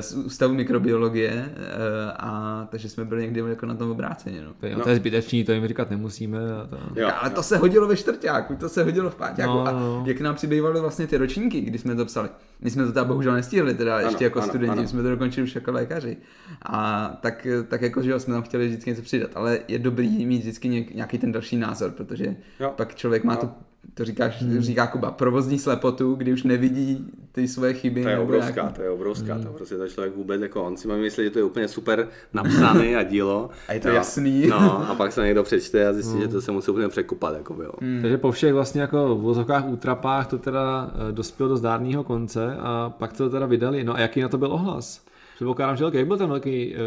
z ústavu mikrobiologie eh, a takže jsme byli někdy jako na tom obráceně. No. To, je, no. to je zbytečný, to jim říkat nemusíme. A to... Jo. Ale to se hodilo ve čtvrtáku, to se hodilo v páťáku. No, no. A jak nám přibývaly vlastně ty ročníky, kdy jsme to psali. My jsme to teda bohužel nestihli, teda ano, ještě jako ano, studenti, ano. jsme to dokončili už jako lékaři. A tak, tak jako, že jsme tam chtěli vždycky něco přidat, ale je dobrý mít vždycky nějaký ten další názor, protože jo. pak člověk má no. tu to říkáš, hmm. říká Kuba, provozní slepotu, kdy už nevidí ty své chyby. To je obrovská, nějaký... to je obrovská, hmm. to prostě to člověk vůbec jako on si má myslet, že to je úplně super napsané a dílo. A je to no, jasný. No, a pak se někdo přečte a zjistí, hmm. že to se musí úplně překupat, jako bylo. Hmm. Takže po všech vlastně jako v vozovkách útrapách to teda eh, dospělo do zdárného konce a pak to teda vydali. No a jaký na to byl ohlas? Předpokládám, že velký. Jak byl ten velký uh,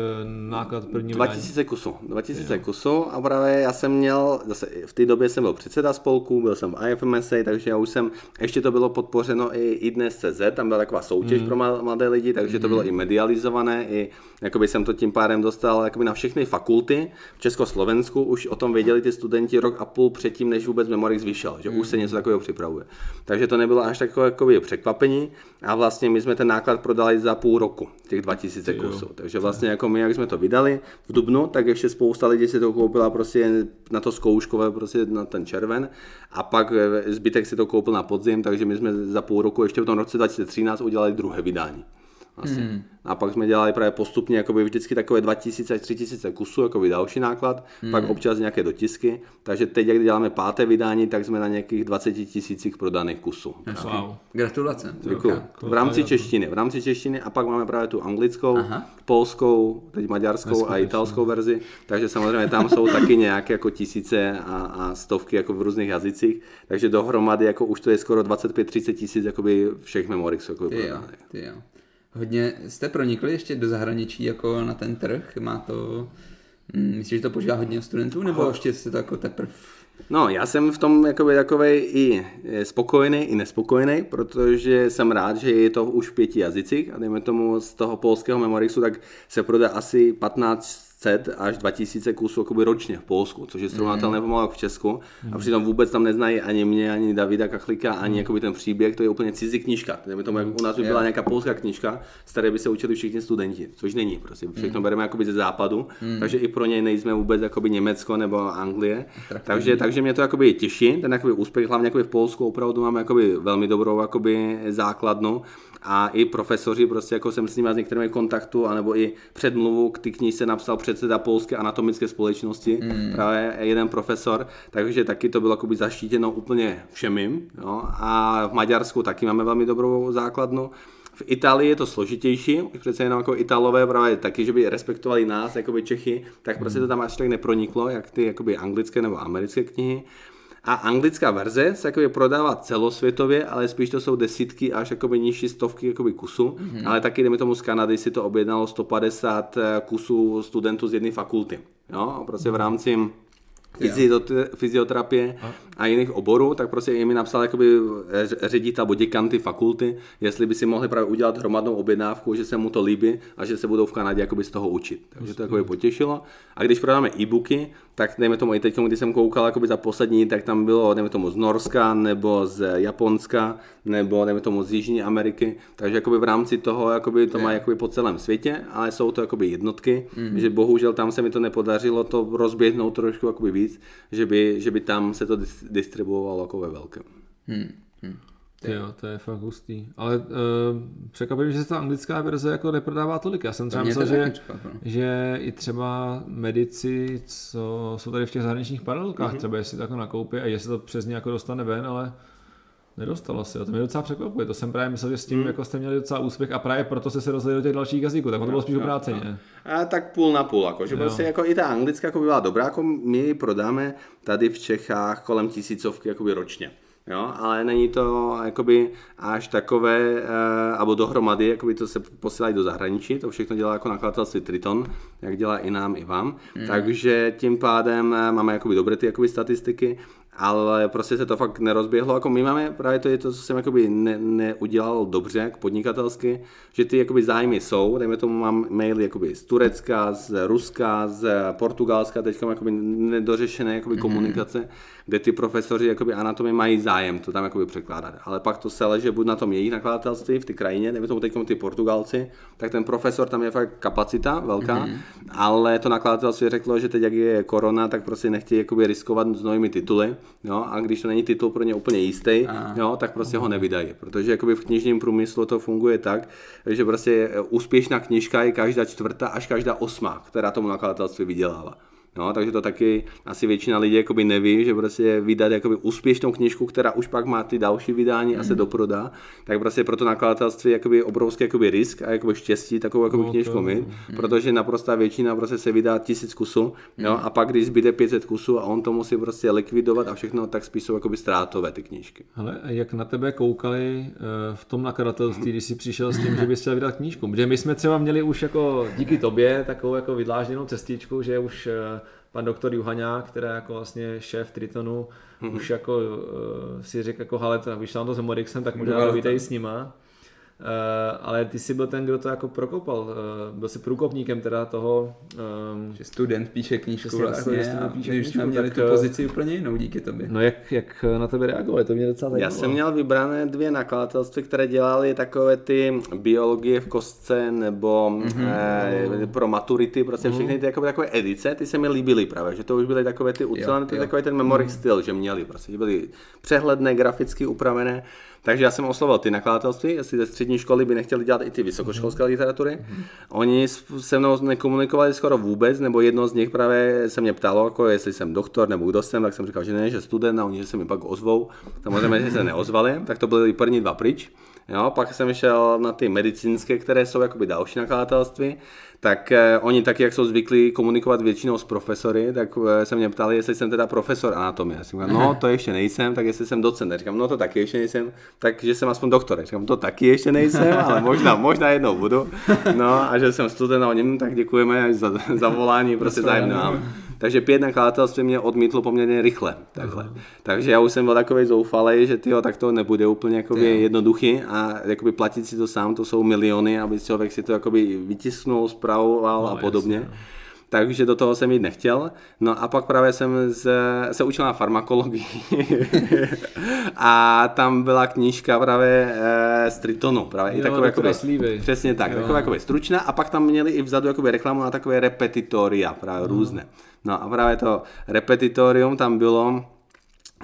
náklad první 2000 kusů. 2000 kusů a právě já jsem měl, zase v té době jsem byl předseda spolku, byl jsem v IFMSA, takže já už jsem, ještě to bylo podpořeno i, i dnes CZ, tam byla taková soutěž mm. pro mladé lidi, takže mm. to bylo i medializované, i jakoby jsem to tím pádem dostal jakoby na všechny fakulty. V Československu už o tom věděli ty studenti rok a půl předtím, než vůbec Memorix vyšel, že mm. už se něco takového připravuje. Takže to nebylo až takové jakoby překvapení a vlastně my jsme ten náklad prodali za půl roku, těch 2000 kusů. Takže vlastně jako my, jak jsme to vydali v Dubnu, tak ještě spousta lidí si to koupila prostě na to zkouškové, prostě na ten červen a pak eh, zbytek si to koupil na podzim, takže my jsme za půl roku ještě v tom roce 2013 udělali druhé vydání. Vlastně. Mm. A pak jsme dělali právě postupně jakoby vždycky takové 2000 až 3000 kusů, jako další náklad, mm. pak občas nějaké dotisky. Takže teď, jak děláme páté vydání, tak jsme na nějakých 20 tisících prodaných kusů. Wow. Gratulace. Děkuji. V rámci češtiny. V rámci češtiny a pak máme právě tu anglickou, Aha. polskou, teď maďarskou a italskou verzi. Takže samozřejmě tam jsou taky nějaké jako tisíce a, a stovky jako v různých jazycích. Takže dohromady jako už to je skoro 25-30 tisíc všech memorix. Jako ty jo, ty jo. Hodně jste pronikli ještě do zahraničí jako na ten trh? Má to, hm, myslíš, že to požívá hodně studentů, nebo Aha. ještě jste to jako teprve No, já jsem v tom jakoby takovej i spokojený, i nespokojený, protože jsem rád, že je to už v pěti jazycích a dejme tomu z toho polského Memorixu, tak se prodá asi 15 500 až 2000 kusů jakoby ročně v Polsku, což je srovnatelné mm. pomalu v Česku. Mm. A přitom vůbec tam neznají ani mě, ani Davida Kachlika, ani mm. jakoby ten příběh, to je úplně cizí knížka. Dejme tomu, jako u nás by byla nějaká polská knížka, z které by se učili všichni studenti, což není, prostě všechno mm. bereme jakoby ze západu, mm. takže i pro něj nejsme vůbec jakoby Německo nebo Anglie. Takže, takže mě to jakoby těší, ten jakoby úspěch, hlavně jakoby v Polsku opravdu máme jakoby velmi dobrou jakoby základnu a i profesoři, prostě jako jsem s nimi s některými kontaktu, anebo i předmluvu k ty knižce napsal předseda Polské anatomické společnosti, mm. právě jeden profesor, takže taky to bylo jakoby zaštítěno úplně všemi. Jo? A v Maďarsku taky máme velmi dobrou základnu. V Itálii je to složitější, už přece jenom jako Italové právě taky, že by respektovali nás, jakoby Čechy, tak prostě to tam až tak neproniklo, jak ty jakoby anglické nebo americké knihy. A anglická verze se jakoby prodává celosvětově, ale spíš to jsou desítky až jakoby nižší stovky jakoby kusů. Mm-hmm. Ale taky, jdeme tomu z Kanady, si to objednalo 150 eh, kusů studentů z jedné fakulty. Jo, prostě v rámci fyzioterapie a jiných oborů, tak prostě jim mi napsal jakoby ředitel nebo děkan ty fakulty, jestli by si mohli právě udělat hromadnou objednávku, že se mu to líbí a že se budou v Kanadě jakoby z toho učit. Takže to jakoby potěšilo. A když prodáme e-booky, tak dejme tomu i teď, když jsem koukal jakoby za poslední, tak tam bylo, dejme tomu z Norska, nebo z Japonska, nebo dejme tomu z Jižní Ameriky, takže jakoby v rámci toho jakoby to má jakoby po celém světě, ale jsou to jakoby jednotky, mm. že bohužel tam se mi to nepodařilo to rozběhnout trošku jakoby víc, že by, že by tam se to distribuovalo jako ve velkém. Hmm. Hmm. Jo, to je fakt hustý. Ale uh, překvapím, že se ta anglická verze jako neprodává tolik. Já jsem třeba myslel, že, že i třeba medici, co jsou tady v těch zahraničních paralelkách, mm-hmm. třeba jestli to jako nakoupí a jestli to přes ně jako dostane ven, ale Nedostalo se, to mě docela překvapuje. To jsem právě myslel, že s tím hmm. jako jste měli docela úspěch a právě proto jste se rozhodli do těch dalších jazyků, tak to bylo spíš obráceně. A tak půl na půl, jako, že jo. prostě jako i ta anglická jako byla dobrá, jako my ji prodáme tady v Čechách kolem tisícovky jakoby ročně. Jo, ale není to jakoby až takové, uh, nebo dohromady, jakoby to se posílají do zahraničí, to všechno dělá jako nakladatelství Triton, jak dělá i nám, i vám. Mm. Takže tím pádem eh, máme jakoby dobré ty jakoby statistiky ale prostě se to fakt nerozběhlo. Jako my máme právě to je to, co jsem jakoby ne, neudělal dobře, jak podnikatelsky, že ty jakoby zájmy jsou, dejme tomu mám maily jakoby z Turecka, z Ruska, z Portugalska, teď jakoby nedořešené jakoby mm-hmm. Kde ty profesoři jakoby anatomie mají zájem to tam jakoby překládat. Ale pak to se leže buď na tom jejich nakladatelství v té krajině, dejme tomu teď ty Portugalci, tak ten profesor tam je fakt kapacita velká, mm-hmm. ale to nakladatelství řeklo, že teď jak je korona, tak prostě nechtějí jakoby riskovat s novými tituly, jo, a když to není titul pro ně úplně jistý, jo, tak prostě ho nevydají, protože jakoby v knižním průmyslu to funguje tak, že prostě úspěšná knižka je každá čtvrtá až každá osmá, která tomu nakladatelství vydělává. No, takže to taky asi většina lidí jakoby neví, že prostě vydat jakoby úspěšnou knižku, která už pak má ty další vydání a se mm. doprodá, tak prostě pro to nakladatelství jakoby obrovský jakoby risk a jakoby štěstí takovou jakoby no, knižku mít, mm. protože naprostá většina prostě se vydá tisíc kusů, mm. jo, a pak když zbyde 500 kusů a on to musí prostě likvidovat a všechno, tak spíš jsou jakoby ztrátové ty knížky. Ale jak na tebe koukali eh, v tom nakladatelství, když jsi přišel s tím, že bys chtěl vydat knížku? Protože my jsme třeba měli už jako díky tobě takovou jako vydlážděnou cestičku, že už eh, pan doktor Juhaňák, která jako vlastně šéf Tritonu, mm-hmm. už jako uh, si řekl jako, hele, to, když tam to s Morixem, tak možná to s nima. Uh, ale ty jsi byl ten, kdo to jako prokopal. Uh, byl jsi průkopníkem teda toho... Um, že student píše knížku vlastně jako, píše a jsme měli tu pozici úplně jinou díky tobě. No jak, jak na tebe reagovali, to mě docela zajímalo. Já jsem měl vybrané dvě nakladatelství, které dělali takové ty biologie v kostce nebo mm-hmm. eh, pro maturity, prostě mm-hmm. všechny ty jako takové edice, ty se mi líbily právě, že to už byly takové ty ucelené, takový ten memory mm-hmm. styl, že měli, prostě byly přehledné, graficky upravené takže já jsem oslovil ty nakladatelství, jestli ze střední školy by nechtěli dělat i ty vysokoškolské mhm. literatury. Mm-hmm. Oni se mnou nekomunikovali skoro vůbec, nebo jedno z nich právě se mě ptalo, jako jestli jsem doktor nebo kdo jsem, tak jsem říkal, že ne, že student a oni že se mi pak ozvou. Samozřejmě, že se neozvali, tak to byly první dva pryč. Jo, pak jsem šel na ty medicínské, které jsou jakoby další nakladatelství tak eh, oni taky, jak jsou zvyklí komunikovat většinou s profesory, tak eh, se mě ptali, jestli jsem teda profesor anatomie. Já jsem říkal, no to ještě nejsem, tak jestli jsem docent. říkám, no to taky ještě nejsem, takže jsem aspoň doktor. Říkám, to taky ještě nejsem, ale možná, možná jednou budu. No a že jsem student a oni, tak děkujeme za, za volání, prostě zájemné takže pět nakladatelství mě odmítlo poměrně rychle. Takhle. Uh-huh. Takže já už jsem byl takový zoufalý, že tyjo, tak to nebude úplně jakoby jednoduchý a jakoby platit si to sám, to jsou miliony, aby člověk si to jakoby vytisknul, zpravoval no, a podobně. Jasně. Takže do toho jsem jít nechtěl. No a pak právě jsem z, se učil na farmakologii a tam byla knížka právě e, z Tritonu, právě jo, i takové, jakoby, přesně tak, jo. takové jakoby stručná a pak tam měli i vzadu jakoby reklamu na takové repetitoria, právě no. různé. No a právě to repetitorium tam bylo,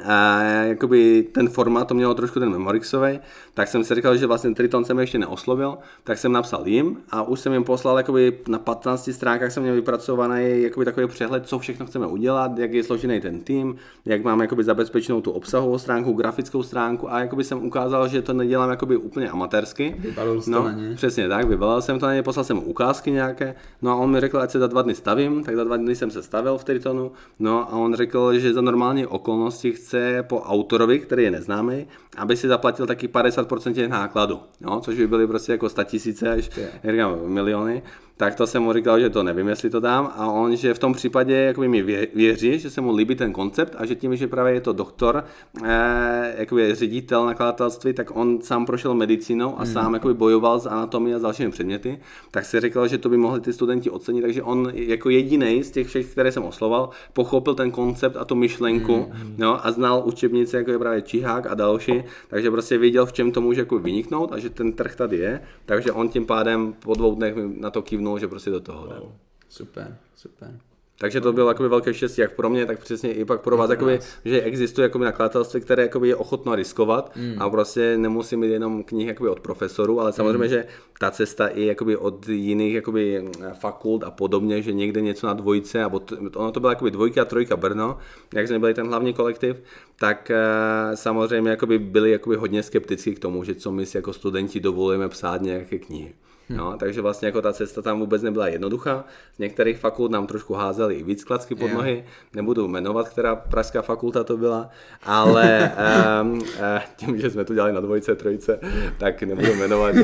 a jakoby ten formát to mělo trošku ten Memorixový, tak jsem si říkal, že vlastně Triton jsem ještě neoslovil, tak jsem napsal jim a už jsem jim poslal jakoby na 15 stránkách jsem měl vypracovaný jakoby takový přehled, co všechno chceme udělat, jak je složený ten tým, jak mám jakoby zabezpečenou tu obsahovou stránku, grafickou stránku a jakoby jsem ukázal, že to nedělám jakoby úplně amatérsky. Vybalil no, to na ně. Přesně tak, vybalil jsem to na ně, poslal jsem ukázky nějaké, no a on mi řekl, ať se za dva dny stavím, tak za dva dny jsem se stavil v Tritonu, no a on řekl, že za normální okolnosti chce po autorovi, který je neznámý, aby si zaplatil taky 50% těch nákladů, jo? což by byly prostě jako 100 tisíce až říkám, miliony tak to jsem mu říkal, že to nevím, jestli to dám a on, že v tom případě jakoby mi věří, že se mu líbí ten koncept a že tím, že právě je to doktor, eh, jakoby ředitel nakladatelství, tak on sám prošel medicínou a mm. sám jakoby bojoval s anatomií a s dalšími předměty, tak si říkal, že to by mohli ty studenti ocenit, takže on jako jediný z těch všech, které jsem osloval, pochopil ten koncept a tu myšlenku mm. no, a znal učebnice, jako je právě Čihák a další, takže prostě věděl, v čem to může jako vyniknout a že ten trh tady je, takže on tím pádem po dvou dnech na to kývnul že prostě do toho jdem. Super, super. Takže to bylo jakoby velké štěstí, jak pro mě, tak přesně i pak pro vás, jakoby, že existuje jakoby nakladatelství, které jakoby je ochotno riskovat mm. a prostě nemusí mít jenom knihy jakoby od profesorů, ale samozřejmě, mm. že ta cesta i jakoby od jiných jakoby fakult a podobně, že někde něco na dvojce, a ono to byla jakoby dvojka a trojka Brno, jak jsme byli ten hlavní kolektiv, tak uh, samozřejmě jakoby byli jakoby hodně skeptický k tomu, že co my si jako studenti dovolujeme psát nějaké knihy. No, takže vlastně jako ta cesta tam vůbec nebyla jednoduchá. Z některých fakult nám trošku házeli i víc klacky pod nohy. Nebudu jmenovat, která pražská fakulta to byla, ale um, tím, že jsme to dělali na dvojce, trojce, tak nebudu jmenovat.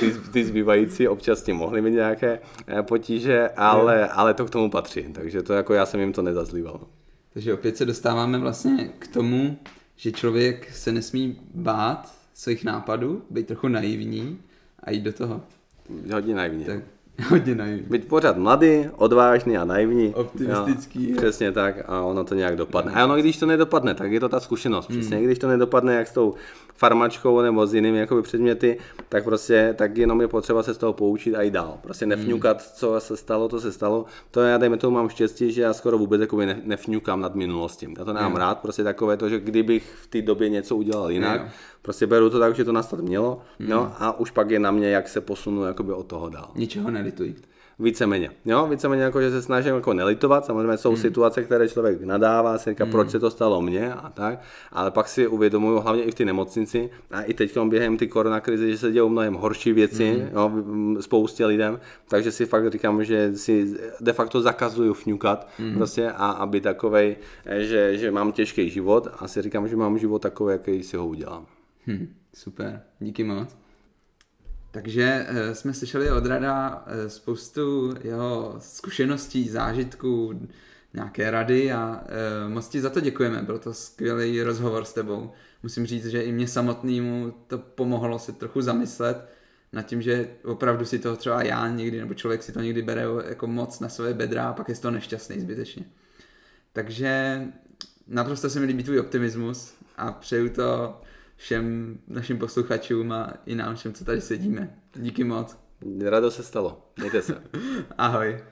Ty, ty zbývající občas tím mohli mít nějaké uh, potíže, ale, ale to k tomu patří. Takže to jako já jsem jim to nezazlíval. Takže opět se dostáváme vlastně k tomu, že člověk se nesmí bát svých nápadů, být trochu naivní a jít do toho. Hodně naivní. Tak, hodně naivní. Být pořád mladý, odvážný a naivní. Optimistický. Jo, přesně tak a ono to nějak dopadne. A ono, když to nedopadne, tak je to ta zkušenost. Přesně, hmm. když to nedopadne jak s tou farmačkou nebo s jinými jakoby předměty, tak prostě tak jenom je potřeba se z toho poučit a jít dál. Prostě hmm. nefňukat, co se stalo, to se stalo. To já dejme tomu mám štěstí, že já skoro vůbec jakoby ne, nefňukám nad minulostí. Já to nemám hmm. rád, prostě takové to, že kdybych v té době něco udělal jinak, hmm. prostě beru to tak, že to nastat mělo, hmm. no a už pak je na mě, jak se posunu jakoby od toho dál. Ničeho nelituj víceméně. Jo, víceméně jako, že se snažím jako nelitovat, samozřejmě jsou hmm. situace, které člověk nadává, si říká, hmm. proč se to stalo mně a tak, ale pak si uvědomuju, hlavně i v té nemocnici a i teď během ty koronakrize, že se dějou mnohem horší věci, hmm. jo, spoustě lidem, takže si fakt říkám, že si de facto zakazuju fňukat hmm. prostě a aby takovej, že, že mám těžký život a si říkám, že mám život takový, jaký si ho udělám. Hmm. Super, díky moc. Takže uh, jsme slyšeli od Rada uh, spoustu jeho zkušeností, zážitků, nějaké rady a uh, moc ti za to děkujeme. Byl to skvělý rozhovor s tebou. Musím říct, že i mě samotnému to pomohlo se trochu zamyslet nad tím, že opravdu si to třeba já někdy, nebo člověk si to někdy bere jako moc na své bedra a pak je toho nešťastný zbytečně. Takže naprosto se mi líbí tvůj optimismus a přeju to všem našim posluchačům a i nám všem, co tady sedíme. Díky moc. Rado se stalo. Mějte se. Ahoj.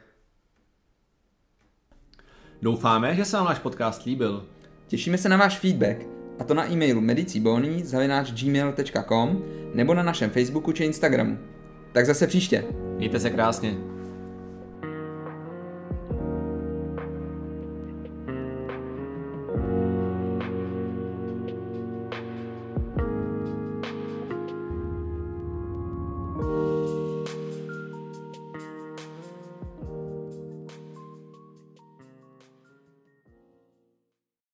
Doufáme, že se vám náš podcast líbil. Těšíme se na váš feedback, a to na e-mailu medicibony.gmail.com nebo na našem Facebooku či Instagramu. Tak zase příště. Mějte se krásně.